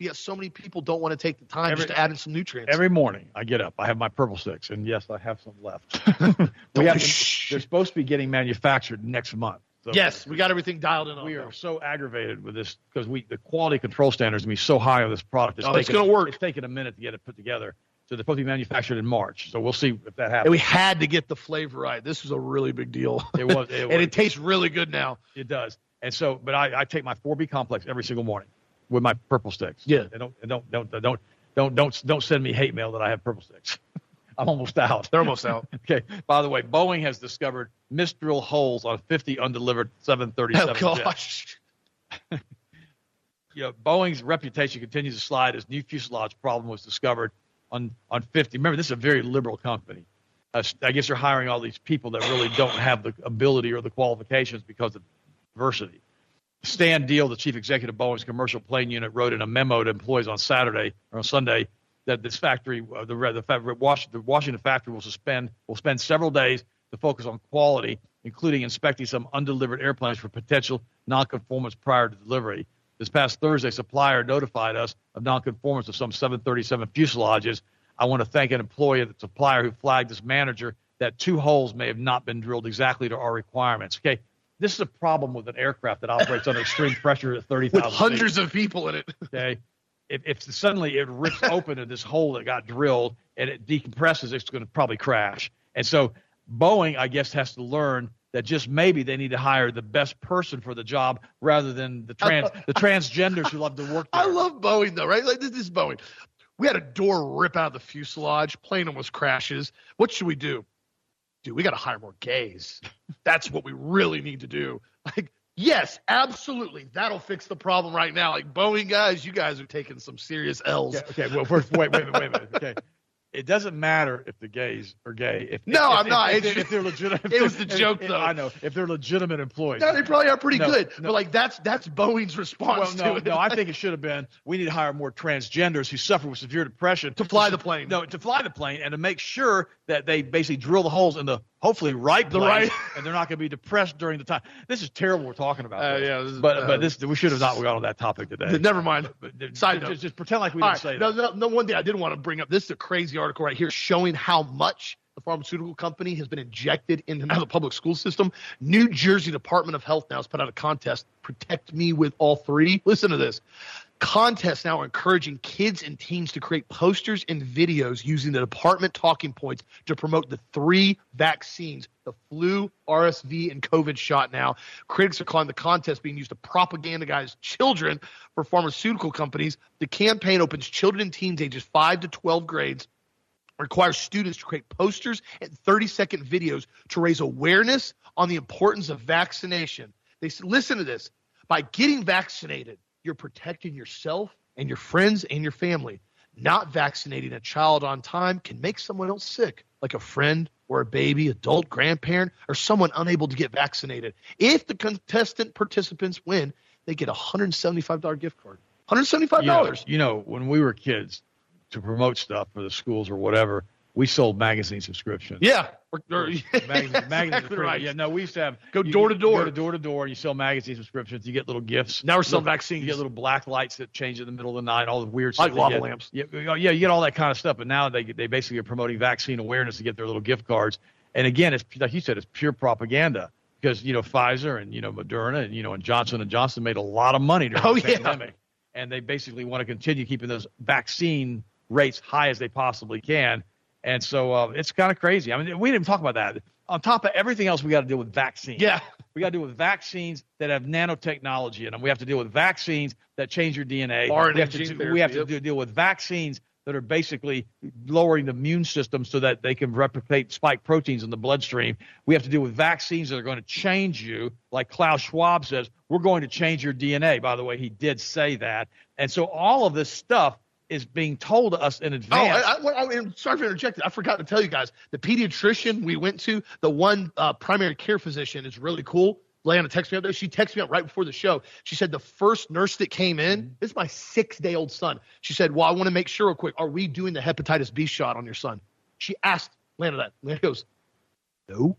Yet so many people don't want to take the time Every- just to add in some nutrients. Every morning I get up, I have my purple six, and yes, I have some left. we have, they're supposed to be getting manufactured next month. So yes, we got everything dialed in we that. are so aggravated with this because we the quality control standards be so high on this product. It's Oh, it's gonna work. It's taking a minute to get it put together. So they're supposed to be manufactured in March. So we'll see if that And happens. we had to get the flavor right. This was a really big deal. It was. It, and it tastes really good now. It does. And so, but I, I take my 4B complex every single morning with my purple sticks. Yeah. And don't, and don't, don't, don't, don't, don't, don't send me hate mail that I have purple sticks. I'm almost out. They're almost out. Okay. By the way, Boeing has discovered misdrill holes on 50 undelivered 737 Oh, jets. gosh. You know, Boeing's reputation continues to slide as new fuselage problem was discovered on, on 50. Remember, this is a very liberal company. Uh, I guess they're hiring all these people that really don't have the ability or the qualifications because of diversity. Stan Deal, the chief executive of Boeing's commercial plane unit, wrote in a memo to employees on Saturday or on Sunday that this factory, uh, the, the, fa- Wash- the Washington factory, will suspend will spend several days to focus on quality, including inspecting some undelivered airplanes for potential nonconformance prior to delivery. This past Thursday, supplier notified us of nonconformance of some 737 fuselages. I want to thank an employee of the supplier who flagged this manager that two holes may have not been drilled exactly to our requirements. Okay, this is a problem with an aircraft that operates under extreme pressure at 30,000 With feet. hundreds of people in it. Okay. If, if suddenly it rips open to this hole that got drilled and it decompresses, it's going to probably crash. And so Boeing, I guess, has to learn that just maybe they need to hire the best person for the job rather than the trans the transgenders who love to work there. I love Boeing though, right? Like this is Boeing. We had a door rip out of the fuselage. Plane almost crashes. What should we do? Dude, we got to hire more gays. That's what we really need to do. Like, yes, absolutely. That'll fix the problem right now. Like Boeing guys, you guys are taking some serious L's. Okay, okay, well, first, wait, wait, wait, wait minute. Okay. It doesn't matter if the gays are gay. If, No, if, I'm not. If, It's if, if they're legitimate, it was the joke, though. I know. If they're legitimate employees. No, they probably are pretty No, good. no. But like that's that's Boeing's response Well, no, to it. no. I think it should have been we need to hire more transgenders who suffer with severe depression To fly the plane. No, to fly the plane and to make sure that they basically drill the holes in the hopefully right The right- and they're not going to be depressed during the time. This is terrible. We're talking about. Uh, yeah, is but bad. but this we should have not gone on that topic today. Never mind. But, uh, Side just, note. just pretend like we All didn't right. say No, that. no, no, one thing I did want to bring up. This is a crazy article right here showing how much the pharmaceutical company has been injected into now the public school system. New Jersey Department of Health now has put out a contest, Protect Me with All Three. Listen to this. Contests now encouraging kids and teens to create posters and videos using the department talking points to promote the three vaccines the flu, RSV, and COVID shot now. Critics are calling the contest being used to propagandize children for pharmaceutical companies. The campaign opens children and teens ages 5 to 12 grades requires students to create posters and 30 second videos to raise awareness on the importance of vaccination. They listen to this. By getting vaccinated, you're protecting yourself and your friends and your family. Not vaccinating a child on time can make someone else sick, like a friend or a baby, adult, grandparent, or someone unable to get vaccinated. If the contestant participants win, they get a $175 gift card. $175. You know, you know, when we were kids, to promote stuff for the schools or whatever, we sold magazine subscriptions. Yeah. Or, or, magazine, magazine exactly right. Yeah, no, we used to have Go door to door. Go to door to door. You sell magazine subscriptions. You get little gifts. Now we're selling Little- vaccines. You get little black lights that change in the middle of the night. All the weird Like stuff. you lava lamps. Yeah, yeah, yeah, you get all that kind of stuff. But now they they basically are promoting vaccine awareness to get their little gift cards. And again, it's like you said, it's pure propaganda because you know Pfizer and you know Moderna and you know and Johnson and Johnson made a lot of money during Oh, the yeah. pandemic, and they basically want to continue keeping those vaccine rates high as they possibly can. And so uh, it's kind of crazy. I mean, we didn't even talk about that. On top of everything else, we got to deal with vaccines. Yeah. We got to deal with vaccines that have nanotechnology in them. We have to deal with vaccines that change your DNA. RNA we have to, do, we have to do, deal with vaccines that are basically lowering the immune system so that they can replicate spike proteins in the bloodstream. We have to deal with vaccines that are going to change you, like Klaus Schwab says, we're going to change your DNA. By the way, he did say that. And so all of this stuff is being told to us in Oh, advance. I, I, I, am sorry for interjecting. I forgot to tell you guys. The pediatrician we went to, the one uh, primary care physician, is really cool. Leanna texted me up there. She texted me up right before the show. She said the first nurse that came in, this is my six day old son. She said, Well, I want to make sure real quick, are we doing the hepatitis B shot on your son? She asked Lana that. Lana goes, No,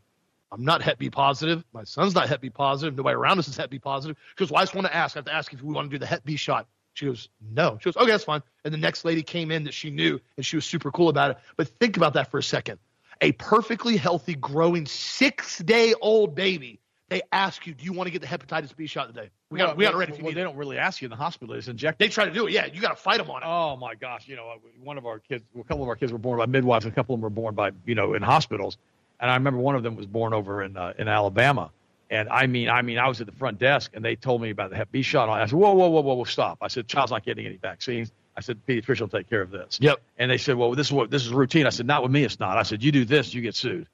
I'm not Hep B positive. My son's not Hep B positive. Nobody around us is Hep B positive. She goes, well, I just want to ask. I have to ask if we want to do the Hep B shot. She goes, no. She goes, okay, that's fine. And the next lady came in that she knew, and she was super cool about it. But think about that for a second. A perfectly healthy, growing, six day old baby they ask you, do you want to get the hepatitis B shot today? We got, well, we got it ready. Well, they don't really ask you in the hospital. They just inject. They try to do it. Yeah, you got to fight them on it. Oh my gosh! You know, one of our kids, a couple of our kids were born by midwives, and a couple of them were born by, you know, in hospitals. And I remember one of them was born over in uh, in Alabama. And I mean, I mean, I was at the front desk, and they told me about the Hep B shot. I said, whoa, whoa, whoa, whoa, whoa, stop! I said, child's not getting any vaccines. I said, pediatrician will take care of this. Yep. And they said, well, this is what this is routine. I said, not with me, it's not. I said, you do this, you get sued.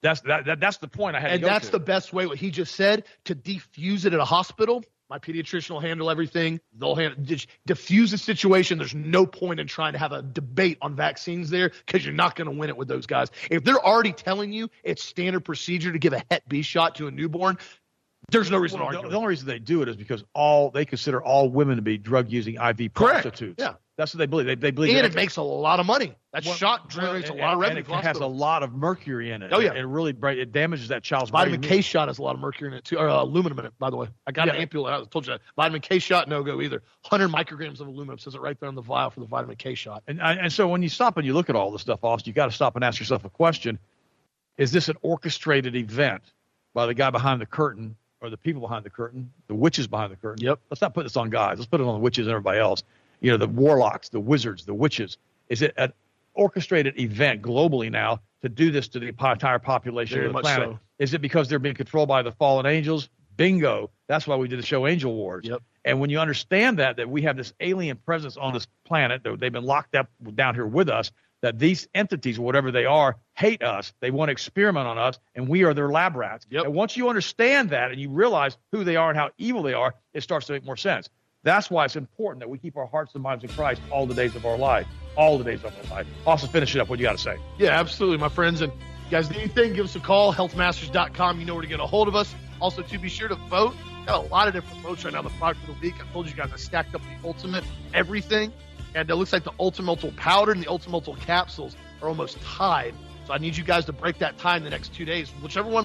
That's that, that, that's the point I had. And that's to. the best way. What he just said to defuse it at a hospital. My pediatrician will handle everything. They'll handle diffuse the situation. There's no point in trying to have a debate on vaccines there because you're not going to win it with those guys. If they're already telling you it's standard procedure to give a Hep B shot to a newborn, there's no reason well, to argue. The, the, only reason they do it is because all they consider all women to be drug using IV Correct. prostitutes. Yeah. That's what they believe. They, they believe, and it makes a lot of money. That well, shot generates well, a lot of revenue. And it has a lot of mercury in it. Oh yeah, it really bright, it damages that child's vitamin brain. K shot has a lot of mercury in it too, or uh, aluminum in it. By the way, I got yeah. an ampule. I told you that vitamin K shot no go either. 100 micrograms of aluminum says it right there on the vial for the vitamin K shot. And and so when you stop and you look at all this stuff, Austin, you got to stop and ask yourself a question: Is this an orchestrated event by the guy behind the curtain? Or the people behind the curtain, the witches behind the curtain. Yep. Let's not put this on guys. Let's put it on the witches and everybody else you know, the warlocks, the wizards, the witches. Is it an orchestrated event globally now to do this to the entire population Very of the planet? So. Is it because they're being controlled by the fallen angels? Bingo. That's why we did the show Angel Wars. Yep. And when you understand that, that we have this alien presence on this planet, that they've been locked up down here with us, that these entities, whatever they are, hate us. They want to experiment on us, and we are their lab rats. Yep. And once you understand that and you realize who they are and how evil they are, it starts to make more sense. That's why it's important that we keep our hearts and minds in Christ all the days of our life. All the days of our life. Also, finish it up. What you got to say? Yeah, absolutely, my friends. And you guys anything, give us a call, healthmasters.com. You know where to get a hold of us. Also, to be sure to vote. Got a lot of different votes right now. The product of the week. I told you guys I stacked up the ultimate everything. And it looks like the ultimate powder and the ultimate capsules are almost tied. So I need you guys to break that tie in the next two days. Whichever one